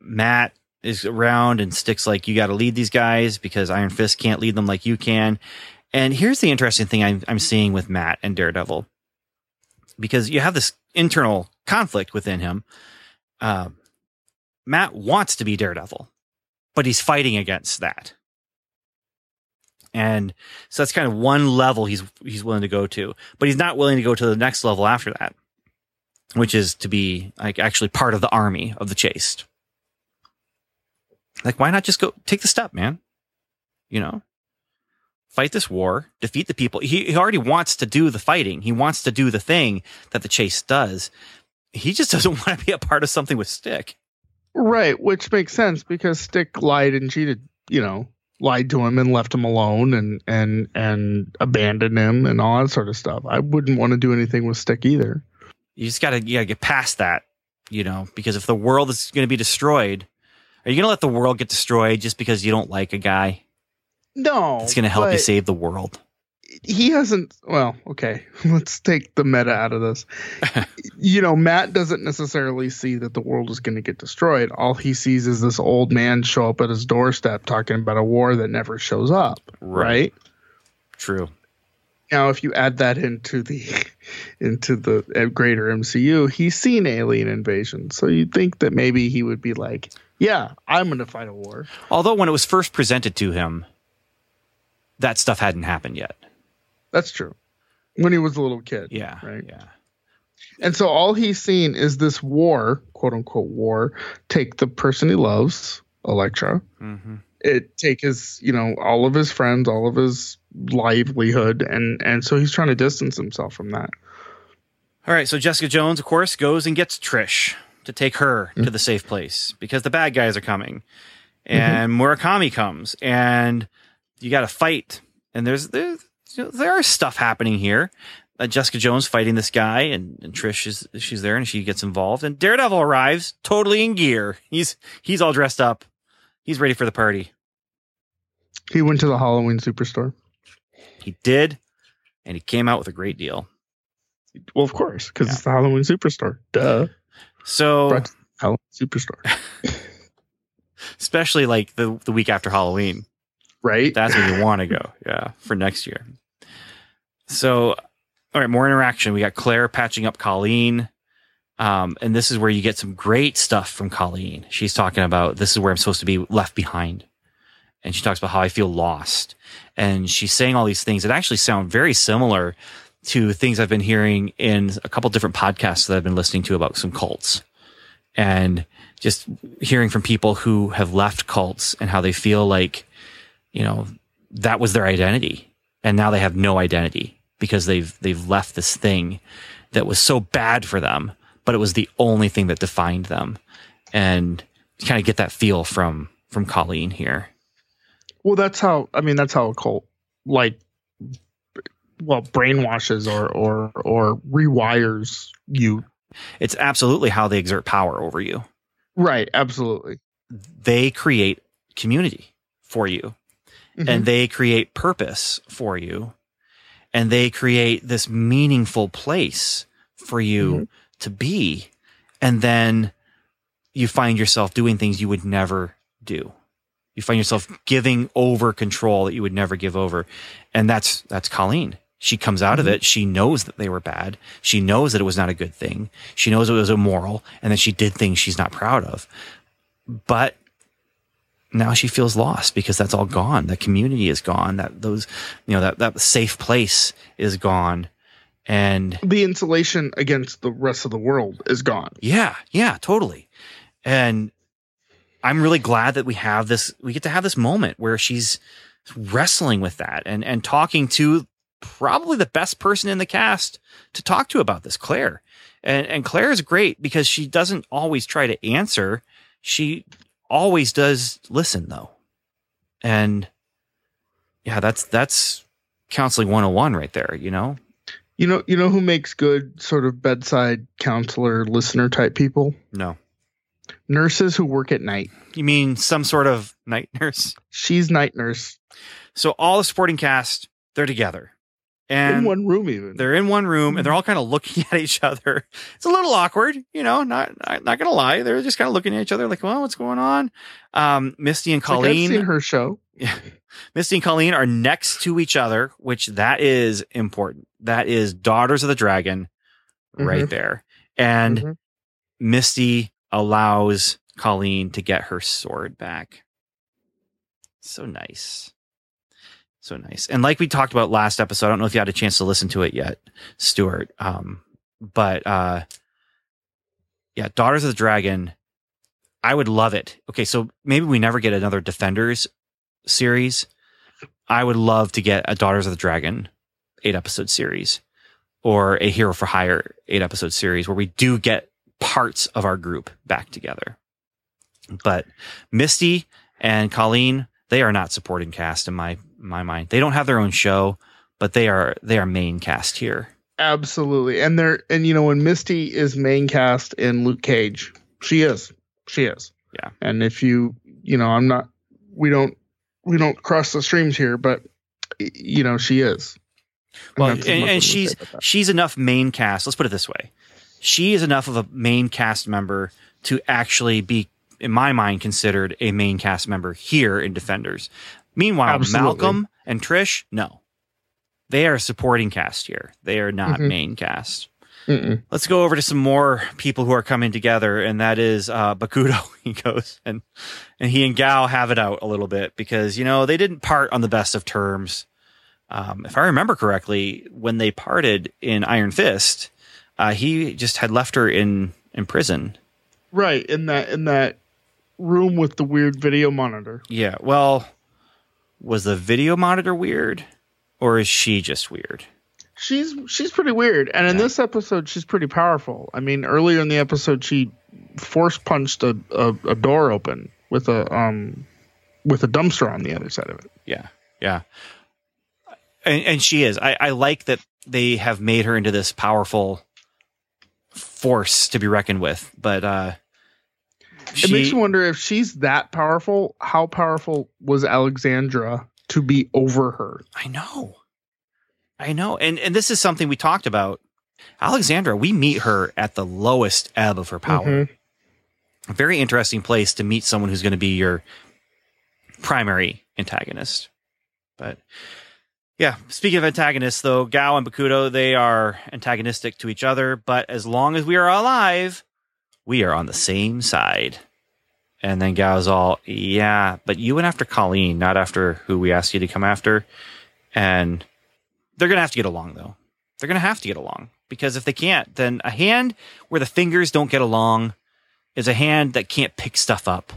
Matt is around, and Stick's like, "You got to lead these guys because Iron Fist can't lead them like you can." And here's the interesting thing I'm, I'm seeing with Matt and Daredevil, because you have this internal conflict within him. Uh, Matt wants to be Daredevil, but he's fighting against that. And so that's kind of one level he's he's willing to go to, but he's not willing to go to the next level after that, which is to be like actually part of the army of the Chaste. Like, why not just go take the step, man? You know, fight this war, defeat the people. He, he already wants to do the fighting. He wants to do the thing that the Chaste does. He just doesn't want to be a part of something with Stick. Right, which makes sense because Stick lied and cheated, you know, lied to him and left him alone and and and abandoned him and all that sort of stuff. I wouldn't want to do anything with Stick either. You just gotta you gotta get past that, you know, because if the world is gonna be destroyed, are you gonna let the world get destroyed just because you don't like a guy? No, It's gonna help you save the world. He hasn't. Well, okay, let's take the meta out of this. you know, Matt doesn't necessarily see that the world is going to get destroyed. All he sees is this old man show up at his doorstep talking about a war that never shows up. Right. right? True. Now, if you add that into the into the uh, greater MCU, he's seen alien invasion, so you'd think that maybe he would be like, "Yeah, I'm going to fight a war." Although when it was first presented to him, that stuff hadn't happened yet. That's true. When he was a little kid, Yeah. right. Yeah. And so all he's seen is this war, quote unquote war, take the person he loves, Elektra, hmm it take his, you know, all of his friends, all of his livelihood, and and so he's trying to distance himself from that. All right. So Jessica Jones, of course, goes and gets Trish to take her to the safe place because the bad guys are coming, and Murakami comes, and you got to fight. And there's there's you know, there are stuff happening here. Uh, Jessica Jones fighting this guy, and, and Trish is she's there, and she gets involved. And Daredevil arrives, totally in gear. He's he's all dressed up. He's ready for the party. He went to the Halloween superstore. He did, and he came out with a great deal. Well, of course, because it's the Halloween superstore. Duh. So Brought to the Halloween superstore. especially like the the week after Halloween. Right? That's when you want to go. Yeah, for next year. So, all right, more interaction. We got Claire patching up Colleen. Um, and this is where you get some great stuff from Colleen. She's talking about this is where I'm supposed to be left behind. And she talks about how I feel lost. And she's saying all these things that actually sound very similar to things I've been hearing in a couple different podcasts that I've been listening to about some cults. And just hearing from people who have left cults and how they feel like, you know, that was their identity. And now they have no identity because they've they've left this thing that was so bad for them, but it was the only thing that defined them. And you kind of get that feel from from Colleen here. Well, that's how. I mean, that's how a cult like, well, brainwashes or or or rewires you. It's absolutely how they exert power over you. Right. Absolutely. They create community for you. Mhm. and they create purpose for you and they create this meaningful place for you Mhm. To be. And then you find yourself doing things you would never do. You find yourself giving over control that you would never give over. And that's that's colleen. She comes out of mm-hmm. it. She knows that they were bad. She knows that it was not a good thing. She knows it was immoral and that she did things she's not proud of. But now she feels lost because that's all gone. That community is gone. That those, you know, that, that safe place is gone. And the insulation against the rest of the world is gone. yeah, yeah, totally. And I'm really glad that we have this, we get to have this moment where she's wrestling with that and, and talking to probably the best person in the cast to talk to about this, Claire. And, and Claire is great because she doesn't always try to answer. She always does listen though. And yeah, that's, that's counseling 101 right there, you know? You know. You know who makes good sort of bedside counselor listener type people? No. Nurses who work at night. You mean some sort of night nurse? She's night nurse So all the supporting cast, they're together. And in one room even. they're in one room and they're all kind of looking at each other. It's a little awkward, you know, not not, not gonna lie. They're just kind of looking at each other like, well, what's going on? Um, Misty and Like, I've Colleen. seen her show. Misty and Colleen are next to each other, which that is important. That is Daughters of the Dragon right Mhm. there. And Mhm. Misty allows Colleen to get her sword back. So nice. So nice. And like we talked about last episode, I don't know if you had a chance to listen to it yet, Stuart. Um, but uh yeah, Daughters of the Dragon, I would love it. Okay, so maybe we never get another Defenders series. I would love to get a Daughters of the Dragon eight episode series or a Hero for Hire eight episode series where we do get parts of our group back together. But Misty and Colleen, they are not supporting cast in my my mind. They don't have their own show, but they are they are main cast here. Absolutely. And they're and you know when Misty is main cast in Luke Cage, she is. She is. Yeah. And if you you know, I'm not we don't we don't cross the streams here, but you know, she is. Well, and, and she's say about that. she's enough main cast. Let's put it this way: she is enough of a main cast member to actually be, in my mind, considered a main cast member here in Defenders. Meanwhile, Absolutely. Malcolm and Trish, no, they are supporting cast here. They are not Mhm. main cast. Mm-mm. Let's go over to some more people who are coming together, and that is uh, Bakuto. He goes and and he and Gao have it out a little bit because you know they didn't part on the best of terms. Um, if I remember correctly, when they parted in Iron Fist, uh, he just had left her in in prison. Right, in that in that room with the weird video monitor. Yeah. Well, was the video monitor weird, or is she just weird? She's she's pretty weird. And in Yeah. this episode she's pretty powerful. I mean, earlier in the episode she force punched a, a, a door open with a um with a dumpster on the other side of it. Yeah, yeah, and, and she is. I, I like that they have made her into this powerful force to be reckoned with. But uh, it makes you wonder if she's that powerful, how powerful was Alexandra to be over her? I know, I know, and and this is something we talked about. Alexandra, we meet her at the lowest ebb of her power. Mhm. A very interesting place to meet someone who's going to be your primary antagonist. But yeah, speaking of antagonists, though, Gao and Bakuto, they are antagonistic to each other, but as long as we are alive, we are on the same side. And then Gao's all, yeah, but you went after Colleen, not after who we asked you to come after. And they're going to have to get along, though. They're going to have to get along because if they can't, then a hand where the fingers don't get along is a hand that can't pick stuff up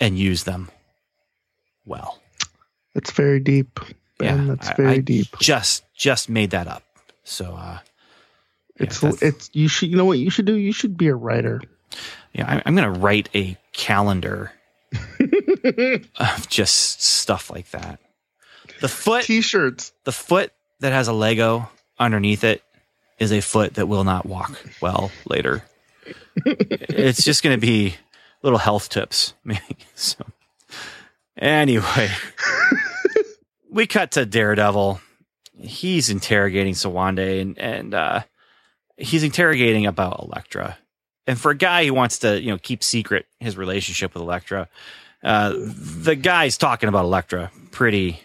and use them well. It's very deep. Ben, that's I- very I deep. Just just made that up. So uh It's that's- it's you should you know what you should do? You should be a writer. yeah, I, I'm gonna write a calendar of just stuff like that. The foot T-shirts. the foot that has a Lego underneath it is a foot that will not walk well later. it's just going to be little health tips. So, anyway, we cut to Daredevil. He's interrogating Sowande, and and uh, he's interrogating about Elektra. And for a guy who wants to, you know, keep secret his relationship with Elektra, uh, the guy's talking about Elektra pretty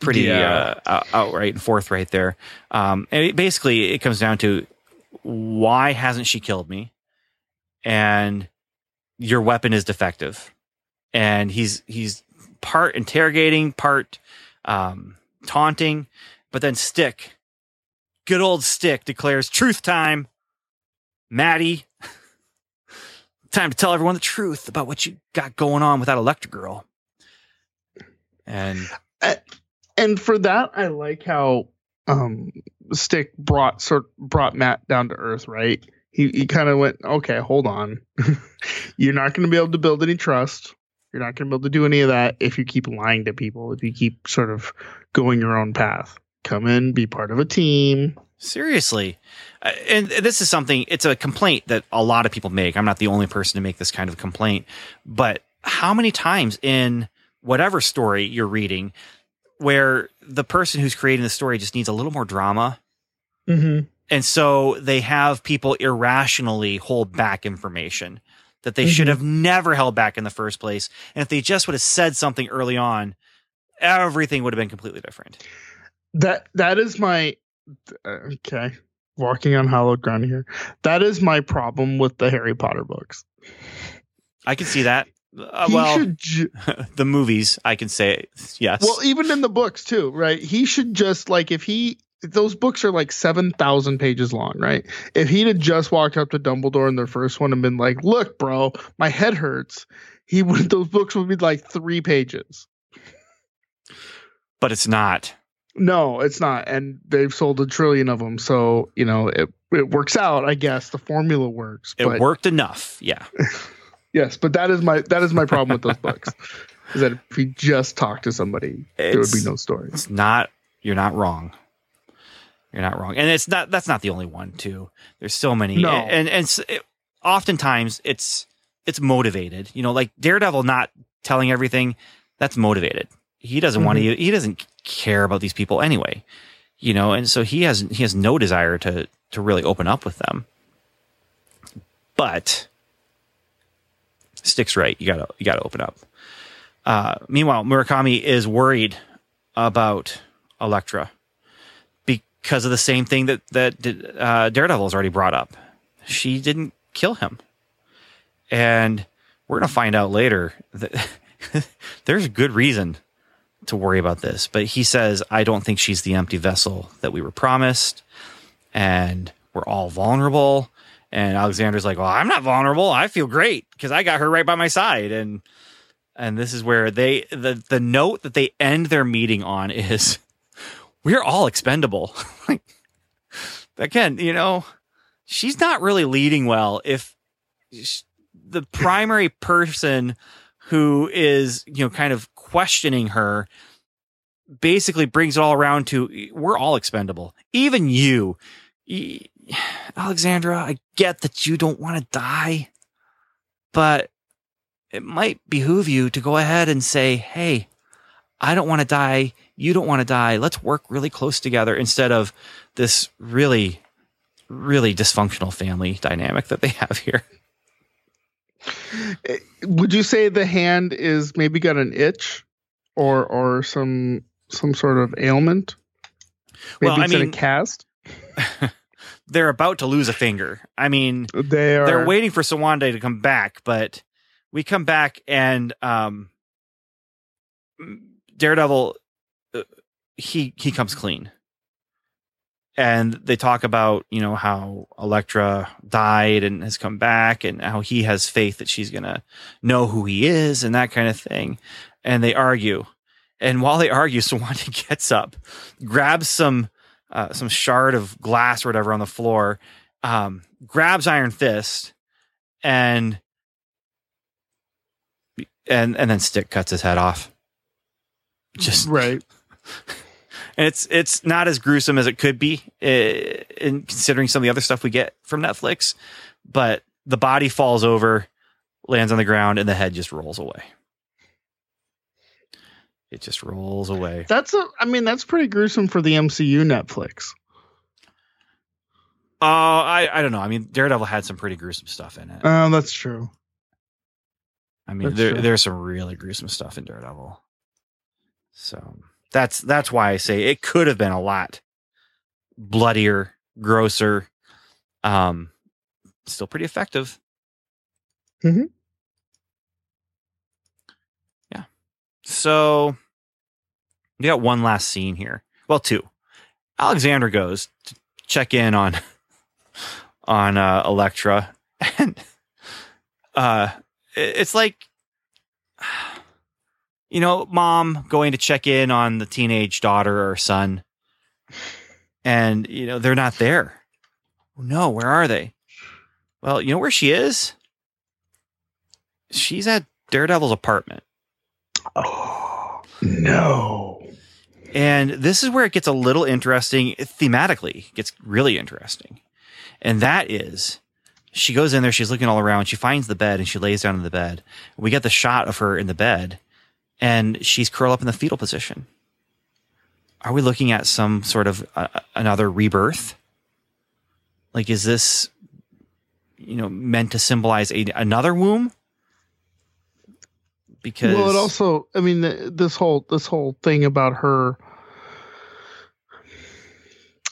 pretty Yeah. uh, outright and forthright there. Um, and it, basically, it comes down to why hasn't she killed me? And your weapon is defective. And he's he's part interrogating, part um, taunting, but then Stick, good old Stick, declares truth time. Maddie, time to tell everyone the truth about what you got going on with that Elektra girl. And and for that i like how um stick brought sort brought matt down to earth right he, he kind of went okay hold on you're not going to be able to build any trust you're not going to be able to do any of that if you keep lying to people if you keep sort of going your own path come in be part of a team Seriously. And this is something, it's a complaint that a lot of people make. I'm not the only person to make this kind of complaint. But how many times in whatever story you're reading where the person who's creating the story just needs a little more drama? mm-hmm. And so they have people irrationally hold back information that they should Mhm. have never held back in the first place. And if they just would have said something early on, everything would have been completely different. that that is my okay walking on hallowed ground here. That is my problem with the Harry Potter books. I can see that. Uh, well, ju- the movies, I can say yes. well, even in the books too, right? He should just like if he those books are like seven thousand pages long, right? If he'd have just walked up to Dumbledore in their first one and been like, "Look, bro, my head hurts," he would. Those books would be like three pages. but it's not. No, it's not, and they've sold a trillion of them, so you know it. It works out, I guess. The formula works. It but worked enough. Yeah. yes, but that is my that is my problem with those books. Is that if he just talked to somebody, there would be no story. It's not you're not wrong. You're not wrong. And it's not that's not the only one too. There's so many. No. And and it, oftentimes it's it's motivated. You know, like Daredevil not telling everything, that's motivated. He doesn't want to mm-hmm. he doesn't care about these people anyway. You know, and so he has he has no desire to to really open up with them. But sticks right. You got to you got to open up. Uh, meanwhile, Murakami is worried about Elektra because of the same thing that that uh, Daredevil has already brought up. She didn't kill him, and we're gonna find out later that there's good reason to worry about this. But he says, "I don't think she's the empty vessel that we were promised, and we're all vulnerable." And Alexandra's like, "Well, I'm not vulnerable. I feel great because I got her right by my side." And and this is where they the the note that they end their meeting on is we're all expendable like again you know she's not really leading well if sh- the primary person who is you know kind of questioning her basically brings it all around to we're all expendable even you alexandra i get that you don't want to die but it might behoove you to go ahead and say, Hey, I don't want to die. You don't want to die. Let's work really close together instead of this really, really dysfunctional family dynamic that they have here. Eh, Would you say the hand is maybe got an itch, or or some some sort of ailment? Maybe Well, I it's in mean- a cast. They're about to lose a finger. I mean, They are. they're waiting for Sowande to come back, but we come back and um, Daredevil uh, he he comes clean. And they talk about, you know, how Elektra died and has come back and how he has faith that she's going to know who he is and that kind of thing. And they argue. And while they argue, Sowande gets up, grabs some uh, some shard of glass or whatever on the floor, um, grabs Iron Fist, and and and then Stick cuts his head off. Just right. and it's it's not as gruesome as it could be, uh, in considering some of the other stuff we get from Netflix. But the body falls over, lands on the ground, and the head just rolls away. It just rolls away. That's a. I mean, that's pretty gruesome for the MCU Netflix. Oh, I I don't know. I mean, Daredevil had some pretty gruesome stuff in it. Oh, that's true. I mean, That's there, true. there's some really gruesome stuff in Daredevil. So that's that's why I say it could have been a lot bloodier, grosser, um, still pretty effective. Mhm. So we got one last scene here. Well, two. Alexandra goes to check in on on uh, Elektra, and uh, it's like you know, mom going to check in on the teenage daughter or son, and you know they're not there. No, where are they? Well, you know where she is. She's at Daredevil's apartment. Oh no. And this is where it gets a little interesting thematically, it gets really interesting. And that is she goes in there, she's looking all around, she finds the bed and she lays down in the bed. We get the shot of her in the bed and she's curled up in the fetal position. Are we looking at some sort of uh, another rebirth? Like, is this, you know, meant to symbolize a, another womb? Because Well, it also. I mean, th- this whole this whole thing about her.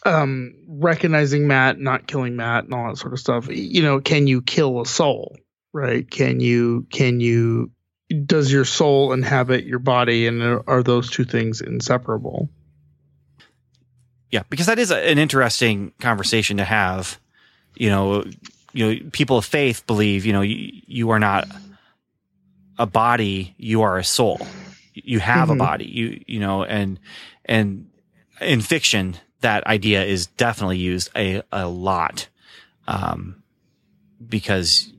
um, recognizing Matt, not killing Matt, and all that sort of stuff. You know, can you kill a soul? Right? Can you? Can you? Does your soul inhabit your body, and are those two things inseparable? Yeah, because that is a, an interesting conversation to have. You know, you know, people of faith believe, you know, you, you are not a body, you are a soul. You have Mhm. a body. You you know, and and in fiction, that idea is definitely used a a lot, um, because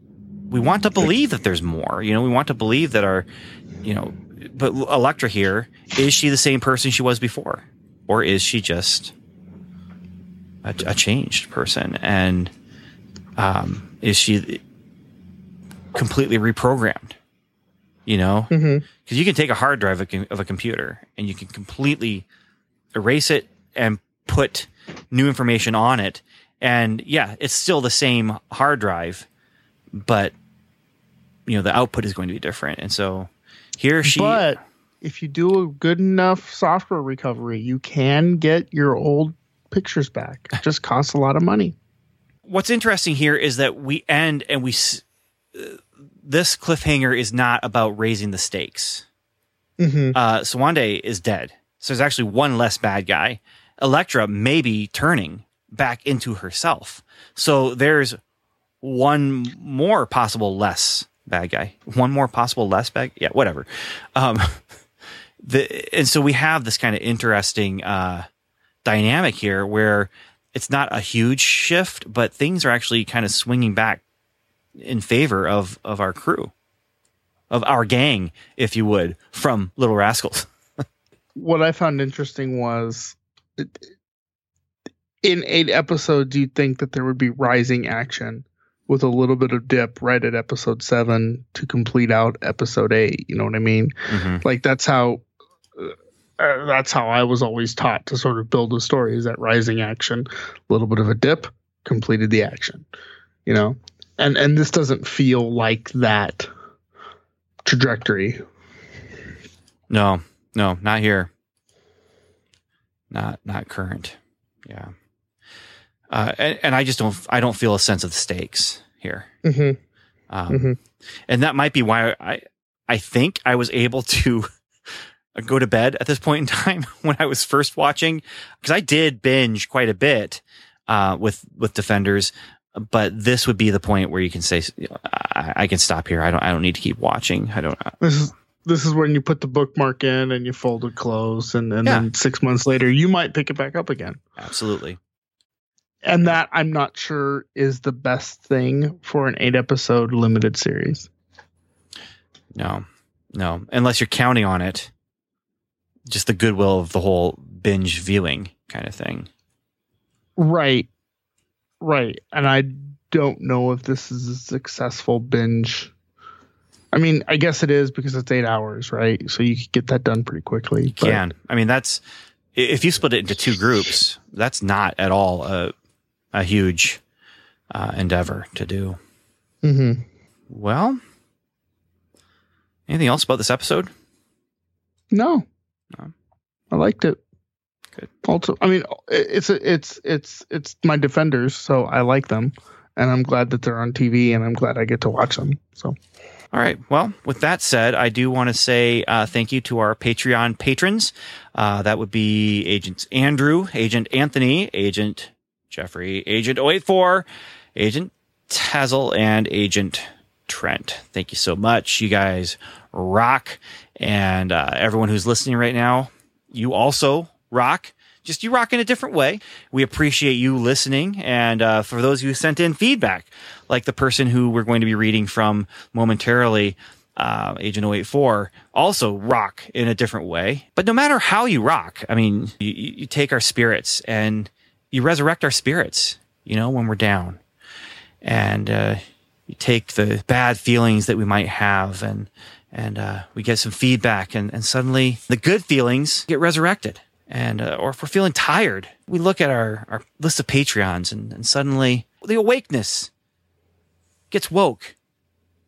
we want to believe that there's more. You know, we want to believe that our, you know, but Elektra here is she the same person she was before, or is she just a, a changed person? And um, is she completely reprogrammed? You know, Mm-hmm. because you can take a hard drive of a- computer and you can completely erase it and put new information on it. And yeah, it's still the same hard drive, but you know, the output is going to be different. And so here she, but if you do a good enough software recovery, you can get your old pictures back. It just costs a lot of money. what's interesting here is that we end and we, uh, this cliffhanger is not about raising the stakes. Mm-hmm. uh, Sowande is dead. So there's actually one less bad guy. Elektra may be turning back into herself. So there's one more possible less bad guy. One more possible less bad. Yeah, whatever. Um, the and so we have this kind of interesting uh, dynamic here where it's not a huge shift, but things are actually kind of swinging back in favor of of our crew, of our gang, if you would, from Little Rascals. What I found interesting was in eight episodes, you'd think that there would be rising action with a little bit of dip right at episode seven to complete out episode eight. You know what I mean? Mhm. like that's how uh, uh, that's how I was always taught to sort of build a story is that rising action, a little bit of a dip, completed the action, you know, and and this doesn't feel like that trajectory. No, no, not here. Not not current. Yeah. Uh, and, and I just don't I don't feel a sense of the stakes here. Mm-hmm. Um, Mhm. and that might be why I I think I was able to go to bed at this point in time when I was first watching because I did binge quite a bit uh, with with Defenders, but this would be the point where you can say I, I can stop here. I don't I don't need to keep watching. I don't. Uh, this is this is when you put the bookmark in and you fold it close, and and Yeah. then six months later you might pick it back up again. Absolutely. And that I'm not sure is the best thing for an eight episode limited series. No, no, unless you're counting on it, just the goodwill of the whole binge viewing kind of thing. Right. Right. And I don't know if this is a successful binge. I mean, I guess it is because it's eight hours, right? So you could get that done pretty quickly. You can. I mean, that's if you split it into two groups, that's not at all a a huge uh, endeavor to do. Mm-hmm. Well, anything else about this episode? No. No. I liked it. Also, I mean, it's it's it's it's my defenders, so I like them, and I'm glad that they're on TV, and I'm glad I get to watch them. So All right. Well, with that said, I do want to say uh, thank you to our Patreon patrons. Uh, that would be Agent Andrew, Agent Anthony, Agent Jeffrey, Agent 084, Agent Tazzle, and Agent Trent. Thank you so much. You guys rock. And uh, everyone who's listening right now, you also rock. Just you rock in a different way. We appreciate you listening. And uh, for those who sent in feedback, like the person who we're going to be reading from momentarily, uh, Agent 084, also rock in a different way. But no matter how you rock, I mean, you, you take our spirits and you resurrect our spirits, you know, when we're down. And uh, you take the bad feelings that we might have and and uh, we get some feedback and, and suddenly the good feelings get resurrected and uh, or if we're feeling tired we look at our, our list of patreons and, and suddenly the awakeness gets woke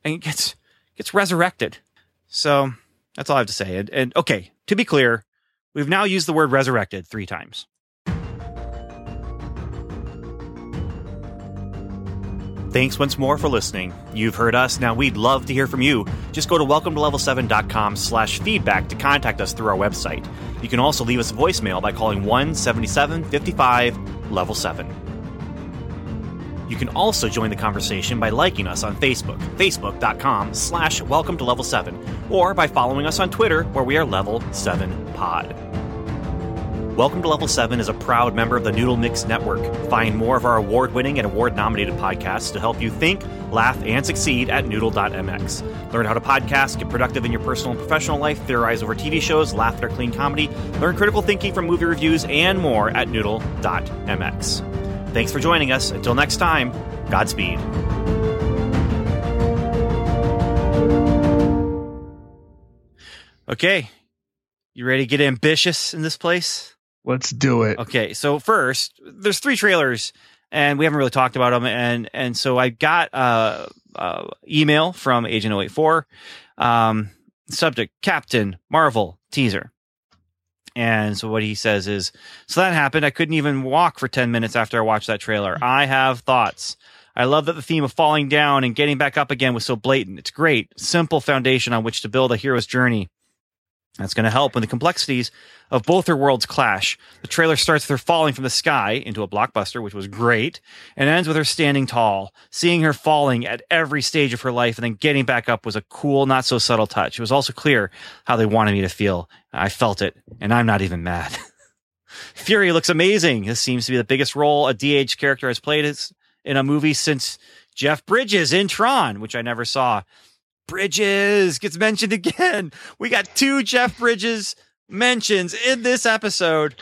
and it gets gets resurrected. So that's all i have to say. And, and okay to be clear we've now used the word resurrected three times Thanks once more for listening. You've heard us. Now we'd love to hear from you. Just go to welcome to level7.com slash feedback to contact us through our website. You can also leave us a voicemail by calling 177 55 level 7. You can also join the conversation by liking us on Facebook, facebook.com slash welcome to level 7, or by following us on Twitter where we are level 7 pod. Welcome to Level 7 is a proud member of the Noodle Mix Network. Find more of our award winning and award nominated podcasts to help you think, laugh, and succeed at noodle.mx. Learn how to podcast, get productive in your personal and professional life, theorize over TV shows, laugh at our clean comedy, learn critical thinking from movie reviews, and more at noodle.mx. Thanks for joining us. Until next time, Godspeed. Okay, you ready to get ambitious in this place? Let's do it. Okay, so first, there's three trailers, and we haven't really talked about them, and and so I got uh, uh email from Agent 084, um, subject Captain Marvel teaser, and so what he says is, so that happened. I couldn't even walk for ten minutes after I watched that trailer. I have thoughts. I love that the theme of falling down and getting back up again was so blatant. It's great, simple foundation on which to build a hero's journey. That's going to help when the complexities of both their worlds clash. The trailer starts with her falling from the sky into a blockbuster, which was great, and ends with her standing tall. Seeing her falling at every stage of her life and then getting back up was a cool, not so subtle touch. It was also clear how they wanted me to feel. I felt it, and I'm not even mad. Fury looks amazing. This seems to be the biggest role a DH character has played in a movie since Jeff Bridges in Tron, which I never saw. Bridges gets mentioned again. We got two Jeff Bridges mentions in this episode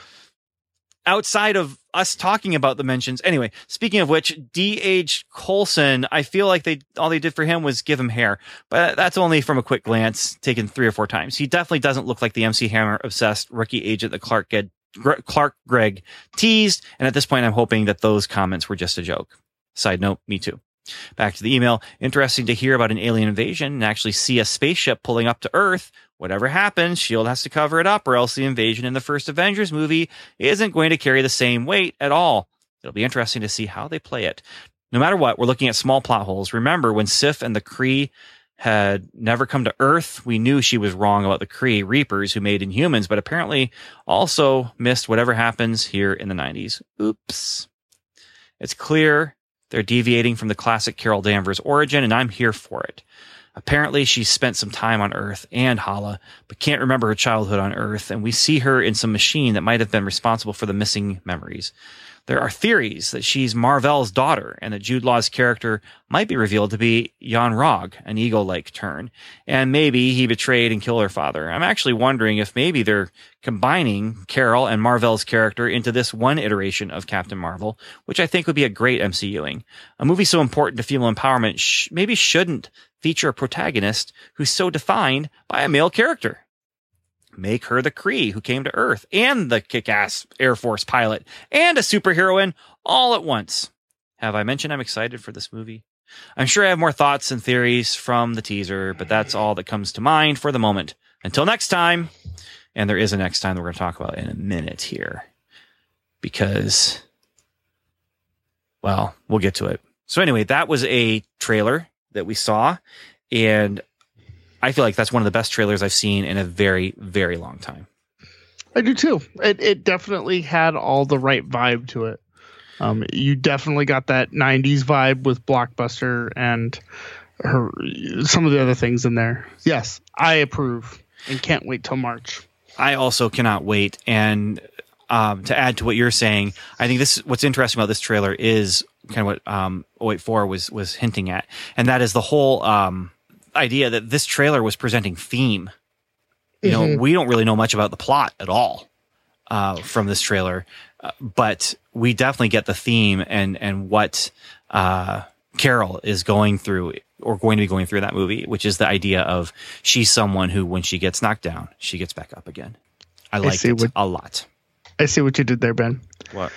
outside of us talking about the mentions. Anyway, speaking of which, D.H. Coulson, I feel like they all they did for him was give him hair, but that's only from a quick glance, taken three or four times. He definitely doesn't look like the MC Hammer obsessed rookie agent that Clark get, Clark Gregg teased. And at this point, I'm hoping that those comments were just a joke. Side note, me too. Back to the email. Interesting to hear about an alien invasion and actually see a spaceship pulling up to Earth. Whatever happens, S.H.I.E.L.D. has to cover it up, or else the invasion in the first Avengers movie isn't going to carry the same weight at all. It'll be interesting to see how they play it. No matter what, we're looking at small plot holes. Remember when Sif and the Kree had never come to Earth, we knew she was wrong about the Kree Reapers who made Inhumans, but apparently also missed whatever happens here in the 90s. Oops. It's clear they're deviating from the classic Carol Danvers origin, and I'm here for it. Apparently, she spent some time on Earth and Hala, but can't remember her childhood on Earth, and we see her in some machine that might have been responsible for the missing memories. There are theories that she's Mar-Vell's daughter and that Jude Law's character might be revealed to be Yon-Rogg, an eagle like turn. And maybe he betrayed and killed her father. I'm actually wondering if maybe they're combining Carol and Mar-Vell's character into this one iteration of Captain Marvel, which I think would be a great MCUing. A movie so important to female empowerment sh- maybe shouldn't feature a protagonist who's so defined by a male character make her the Kree who came to Earth and the kick ass Air Force pilot and a superheroine all at once. Have I mentioned I'm excited for this movie? I'm sure I have more thoughts and theories from the teaser, but that's all that comes to mind for the moment. Until next time, and there is a next time that we're going to talk about in a minute here because, well, we'll get to it. So, anyway, that was a trailer that we saw, and I feel like that's one of the best trailers I've seen in a very, very long time. I do too. It it definitely had all the right vibe to it. Um, you definitely got that '90s vibe with Blockbuster and her some of the other things in there. Yes, I approve and can't wait till March. I also cannot wait. And um, to add to what you're saying, I think this what's interesting about this trailer is kind of what um, 084 was was hinting at, and that is the whole um, idea that this trailer was presenting theme. You know, mm-hmm. we don't really know much about the plot at all uh, from this trailer, uh, but we definitely get the theme and and what uh, Carol is going through or going to be going through that movie, which is the idea of she's someone who, when she gets knocked down, she gets back up again. I like it what, a lot. I see what you did there, Ben. What?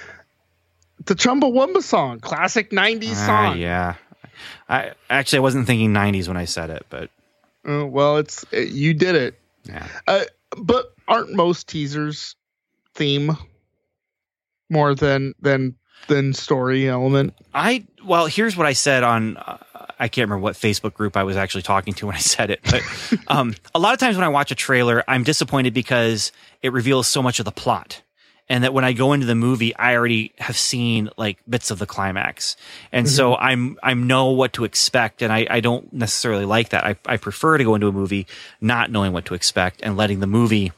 The Chumbawamba song, classic '90s ah, song. Yeah, I actually I wasn't thinking '90s when I said it, but uh, well, it's it, you did it. Yeah. Uh, but aren't most teasers theme more than than than story element. I well, here's what I said on. Uh, I can't remember what Facebook group I was actually talking to when I said it, but um, a lot of times when I watch a trailer, I'm disappointed because it reveals so much of the plot, and that when I go into the movie, I already have seen like bits of the climax, and so mm-hmm. I'm I'm know what to expect, and I, I don't necessarily like that. I I prefer to go into a movie not knowing what to expect and letting the movie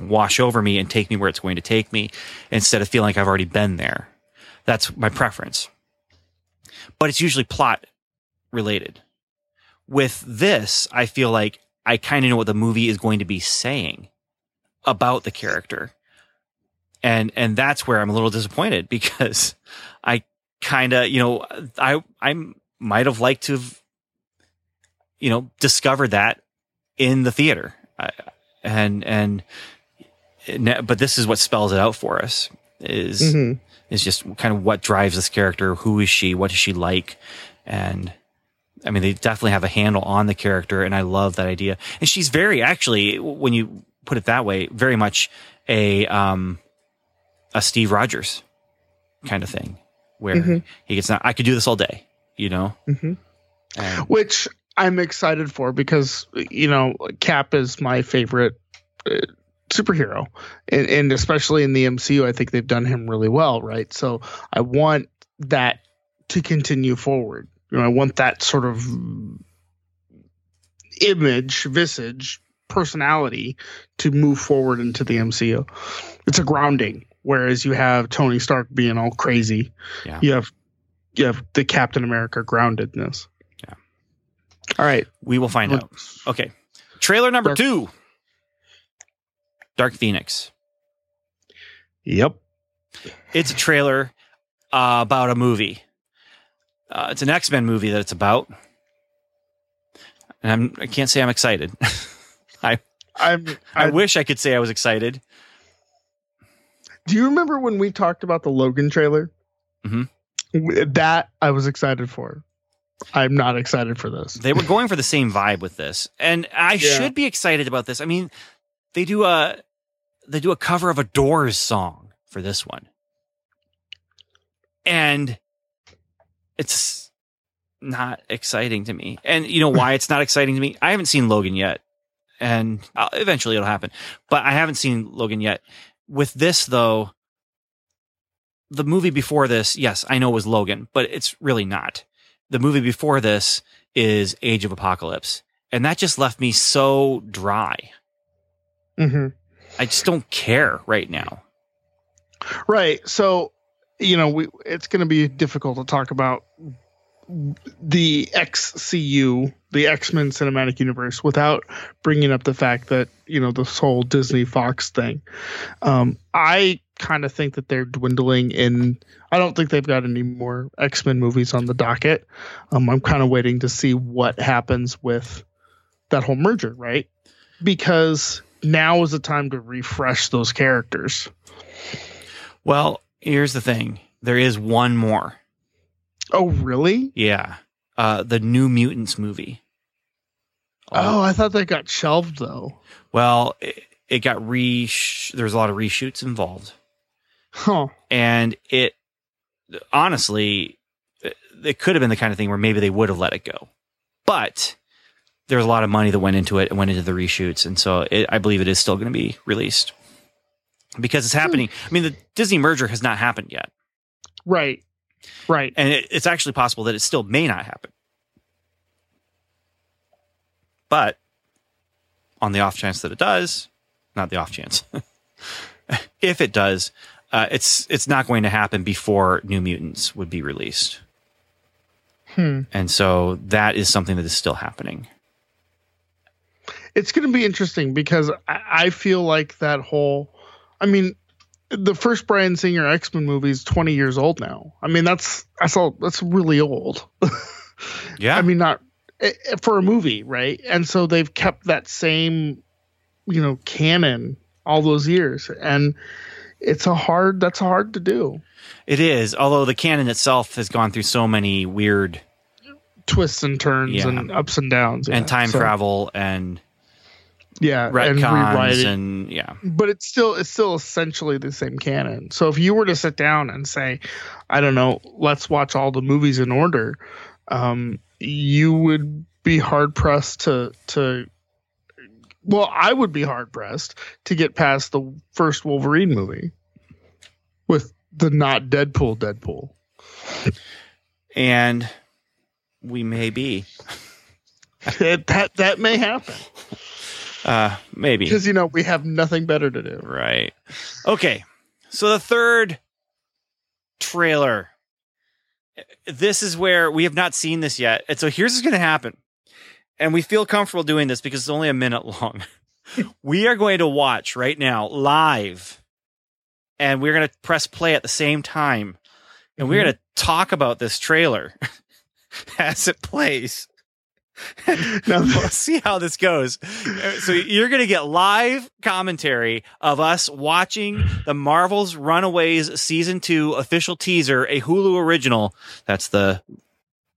wash over me and take me where it's going to take me instead of feeling like I've already been there. That's my preference. But it's usually plot related. With this, I feel like I kind of know what the movie is going to be saying about the character. And and that's where I'm a little disappointed because I kind of, you know, I I might have liked to have you know, discovered that in the theater. I, and and but this is what spells it out for us is Mhm. is just kind of what drives this character who is she what is she like and i mean they definitely have a handle on the character and i love that idea and she's very actually when you put it that way very much a um a steve rogers kind of thing where Mhm. he gets not i could do this all day you know Mhm. And- which I'm excited for because you know Cap is my favorite uh, superhero, and, and especially in the MCU, I think they've done him really well, right? So I want that to continue forward. You know, I want that sort of image, visage, personality to move forward into the MCU. It's a grounding, whereas you have Tony Stark being all crazy. Yeah. You have you have the Captain America groundedness. Yeah. All right. we will find out okay trailer number Dark- two dark phoenix Yep. it's a trailer uh, about a movie. Uh, it's an X Men movie that it's about, and I'm, I can't say I'm excited. I I'm. I I, wish I could say I was excited. Do you remember when we talked about the Logan trailer? Mhm. That I was excited for. I'm not excited for this. They were going for the same vibe with this, and I Yeah. should be excited about this. I mean, they do a they do a cover of a Doors song for this one, and it's not exciting to me. And you know why it's not exciting to me? I haven't seen Logan yet, and uh, eventually it'll happen. But I haven't seen Logan yet. With this though, the movie before this, yes, I know it was Logan, but it's really not. The movie before this is Age of Apocalypse, and that just left me so dry. hmm I just don't care right now. Right. So, you know, we it's going to be difficult to talk about the XCU, the X Men Cinematic Universe, without bringing up the fact that you know this whole Disney Fox thing. Um, I kind of think that they're dwindling in. I don't think they've got any more X Men movies on the docket. Um, I'm kind of waiting to see what happens with that whole merger, right? Because now is the time to refresh those characters. Well, here's the thing there is one more. Oh, really? Yeah. Uh, the New Mutants movie. Oh, I thought that got shelved though. Well, it, it got re. There's a lot of reshoots involved. Huh. and it honestly it- it could have been the kind of thing where maybe they would have let it go but there was a lot of money that went into it and went into the reshoots and so it, i believe it is still going to be released because it's happening i mean the disney merger has not happened yet Right. Right. and it, it's actually possible that it still may not happen but on the off chance that it does not the off chance if it does uh, it's it's not going to happen before new mutants would be released Hmm. and so that is something that is still happening It's going to be interesting because I, I feel like that whole. I mean, the first Bryan Singer X Men movie is 20 years old now. I mean, that's that's all. That's really old. yeah I mean, not eh, eh, for a movie, right? And so they've kept that same, you know, canon all those years, and it's a hard. That's hard to do. it is although the canon itself has gone through so many weird Twists and turns Yeah. and ups and downs and time So- travel and yeah, and retcons rewriting. and yeah. but it's still it's still essentially the same canon. So if you were to sit down and say, I don't know, let's watch all the movies in order, um, you would be hard pressed to to. Well, I would be hard pressed to get past the first Wolverine movie with the not Deadpool Deadpool. And we may be. that, that may happen Uh maybe. because you know we have nothing better to do. Right. Okay. So the third trailer. This is where we have not seen this yet. And so here's what's going to happen. And we feel comfortable doing this because it's only a minute long. we are going to watch right now live and we're going to press play at the same time. And we're going to talk about this trailer as it plays. Now, we'll see how this goes. So you're going to get live commentary of us watching the Marvel's Runaways season 2 official teaser, a Hulu original. That's the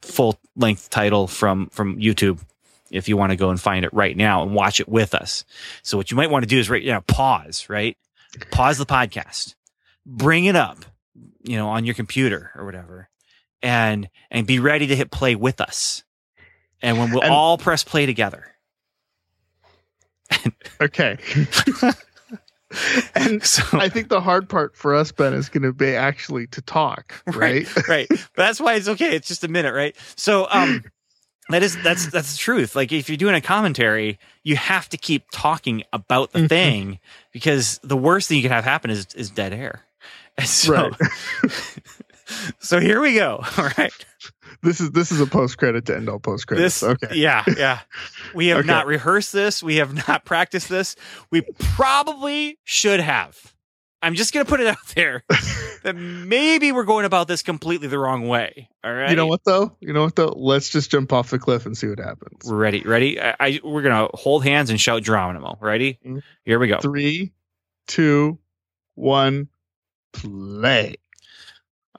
full length title from from YouTube. If you want to go and find it right now and watch it with us. So what you might want to do is right you now pause, right? Pause the podcast. Bring it up, you know, on your computer or whatever. And and be ready to hit play with us. And when we'll And- all press play together. okay. and So I think the hard part for us, Ben, is going to be actually to talk, right? right. But that's why it's okay. It's just a minute, right? So um that is that's that's the truth. Like if you're doing a commentary, you have to keep talking about the Mhm. thing because the worst thing you can have happen is is dead air. And so Right. so here we go. All right. This is this is a post credit to end all post credits. Okay. Yeah, yeah. We have Okay. not rehearsed this. We have not practiced this. We probably should have. I'm just gonna put it out there that maybe we're going about this completely the wrong way. All right. You know what though? You know what though? Let's just jump off the cliff and see what happens. We're ready. Ready? I, I we're gonna hold hands and shout Geronimo. Ready? Mhm. Here we go. Three, two, one, play.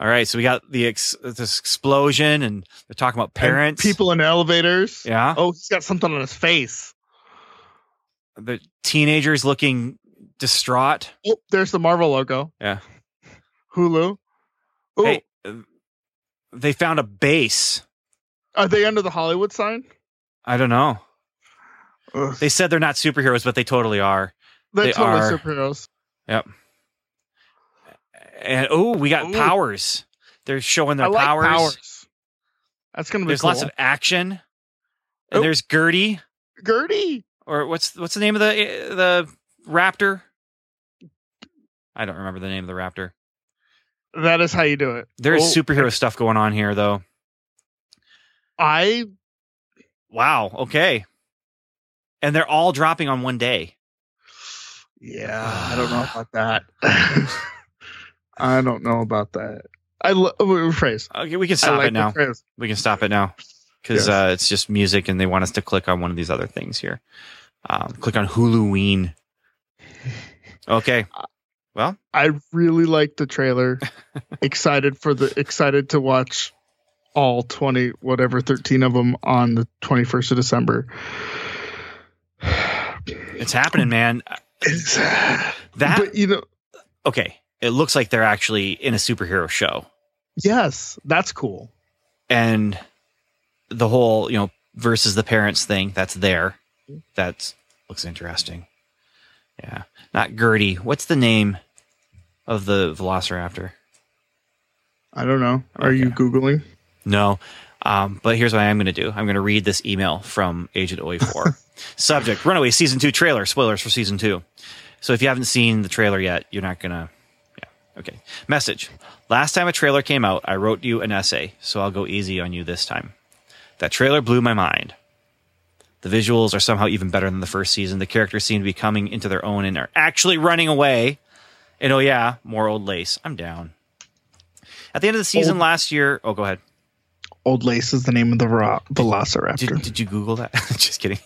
All right. So we got the ex- this explosion, and they're talking about parents. And people in elevators. Yeah. Oh, he's got something on his face. The teenagers looking distraught. Oh, there's the Marvel logo. Yeah. Hulu. Oh, Hey, they found a base. are they under the Hollywood sign? I don't know. Ugh, They said they're not superheroes, but they totally are. they're they totally are- superheroes. And oh, we got Ooh. powers. They're showing their like powers. powers. That's gonna be There's cool. lots of action. And Oh. there's Gertie, Gertie. or what's what's the name of the eh, the raptor? I don't remember the name of the raptor. That is how you do it. There's Oh, superhero stuff going on here, though. I Wow. Okay. And they're all dropping on one day. yeah, I don't know about that. I don't know about that. I lo- oh, rephrase. Okay, we can stop like it now. rephrase. We can stop it now because Yes. uh, it's just music, and they want us to click on one of these other things here. Um, click on Huluween. Okay. Well, I really like the trailer. excited for the excited to watch all 20 whatever 13 of them on the 21st of December. it's happening, man. It's, That but you know, okay. It looks like they're actually in a superhero show, yes, that's cool. and the whole you know versus the parents thing that's there. That looks interesting. Yeah, not Gertie. What's the name of the Velociraptor? I don't know. Are you googling? No. Um, but here's what I am going to do. I'm going to read this email from Agent 084. Subject: Runaway season two trailer. Spoilers for season two. So if you haven't seen the trailer yet, you're not gonna. Yeah. Okay. Message: Last time a trailer came out, I wrote you an essay, so I'll go easy on you this time. That trailer blew my mind. The visuals are somehow even better than the first season. The characters seem to be coming into their own and are actually running away. And oh yeah, more old lace. I'm down. At the end of the season Old- last year, oh, go ahead. Old Lace is the name of the ro- Velociraptor. Did, did you Google that? Just kidding.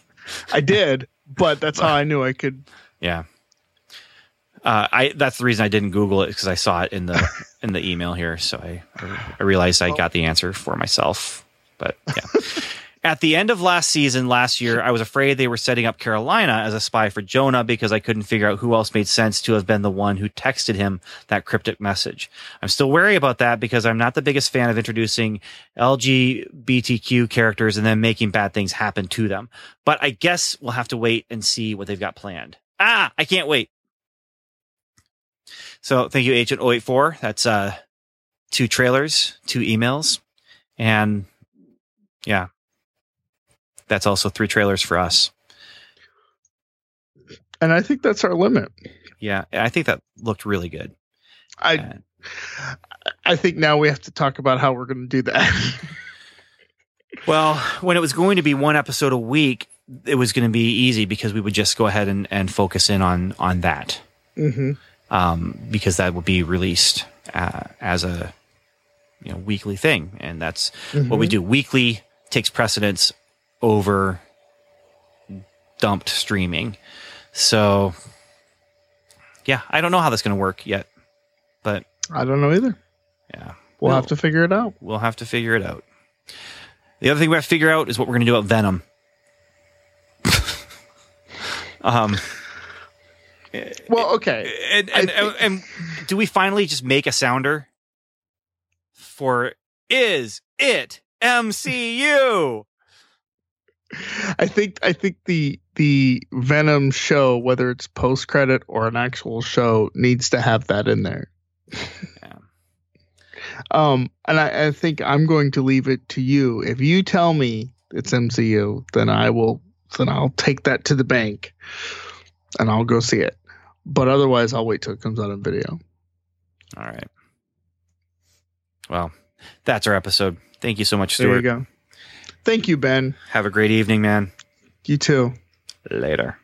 I did, but that's how I knew I could. Yeah. Uh, I that's the reason I didn't Google it because I saw it in the in the email here, so I I realized I got the answer for myself. But yeah. At the end of last season, last year, I was afraid they were setting up Karolina as a spy for Jonah because I couldn't figure out who else made sense to have been the one who texted him that cryptic message. I'm still wary about that because I'm not the biggest fan of introducing LGBTQ characters and then making bad things happen to them. But I guess we'll have to wait and see what they've got planned. Ah, I can't wait. So thank you, Agent 084. That's uh, two trailers, two emails, and yeah, that's also three trailers for us. And I think that's our limit. Yeah, I think that looked really good. I Uh, I think now we have to talk about how we're going to do that. well, when it was going to be one episode a week, it was going to be easy because we would just go ahead and, and focus in on on that hmm um, because that would be released uh, as a you know weekly thing, and that's what we do. Weekly takes precedence over dumped streaming. So, yeah, I don't know how that's going to work yet, but I don't know either. yeah, We'll Well- have to figure it out. we'll have to figure it out. The other thing we have to figure out is what we're going to do about Venom. um, Well, okay. and, I and, and do we finally just make a sounder for is it MCU? I think I think the the Venom show, whether it's post credit or an actual show, needs to have that in there. Yeah. Um, and I, I think I'm going to leave it to you. If you tell me it's MCU, then I will. Then I'll take that to the bank, and I'll go see it. But otherwise, I'll wait till it comes out on video. All right. Well, that's our episode. Thank you so much, There you go. Thank you, Ben. Have a great evening, man. You too. Later.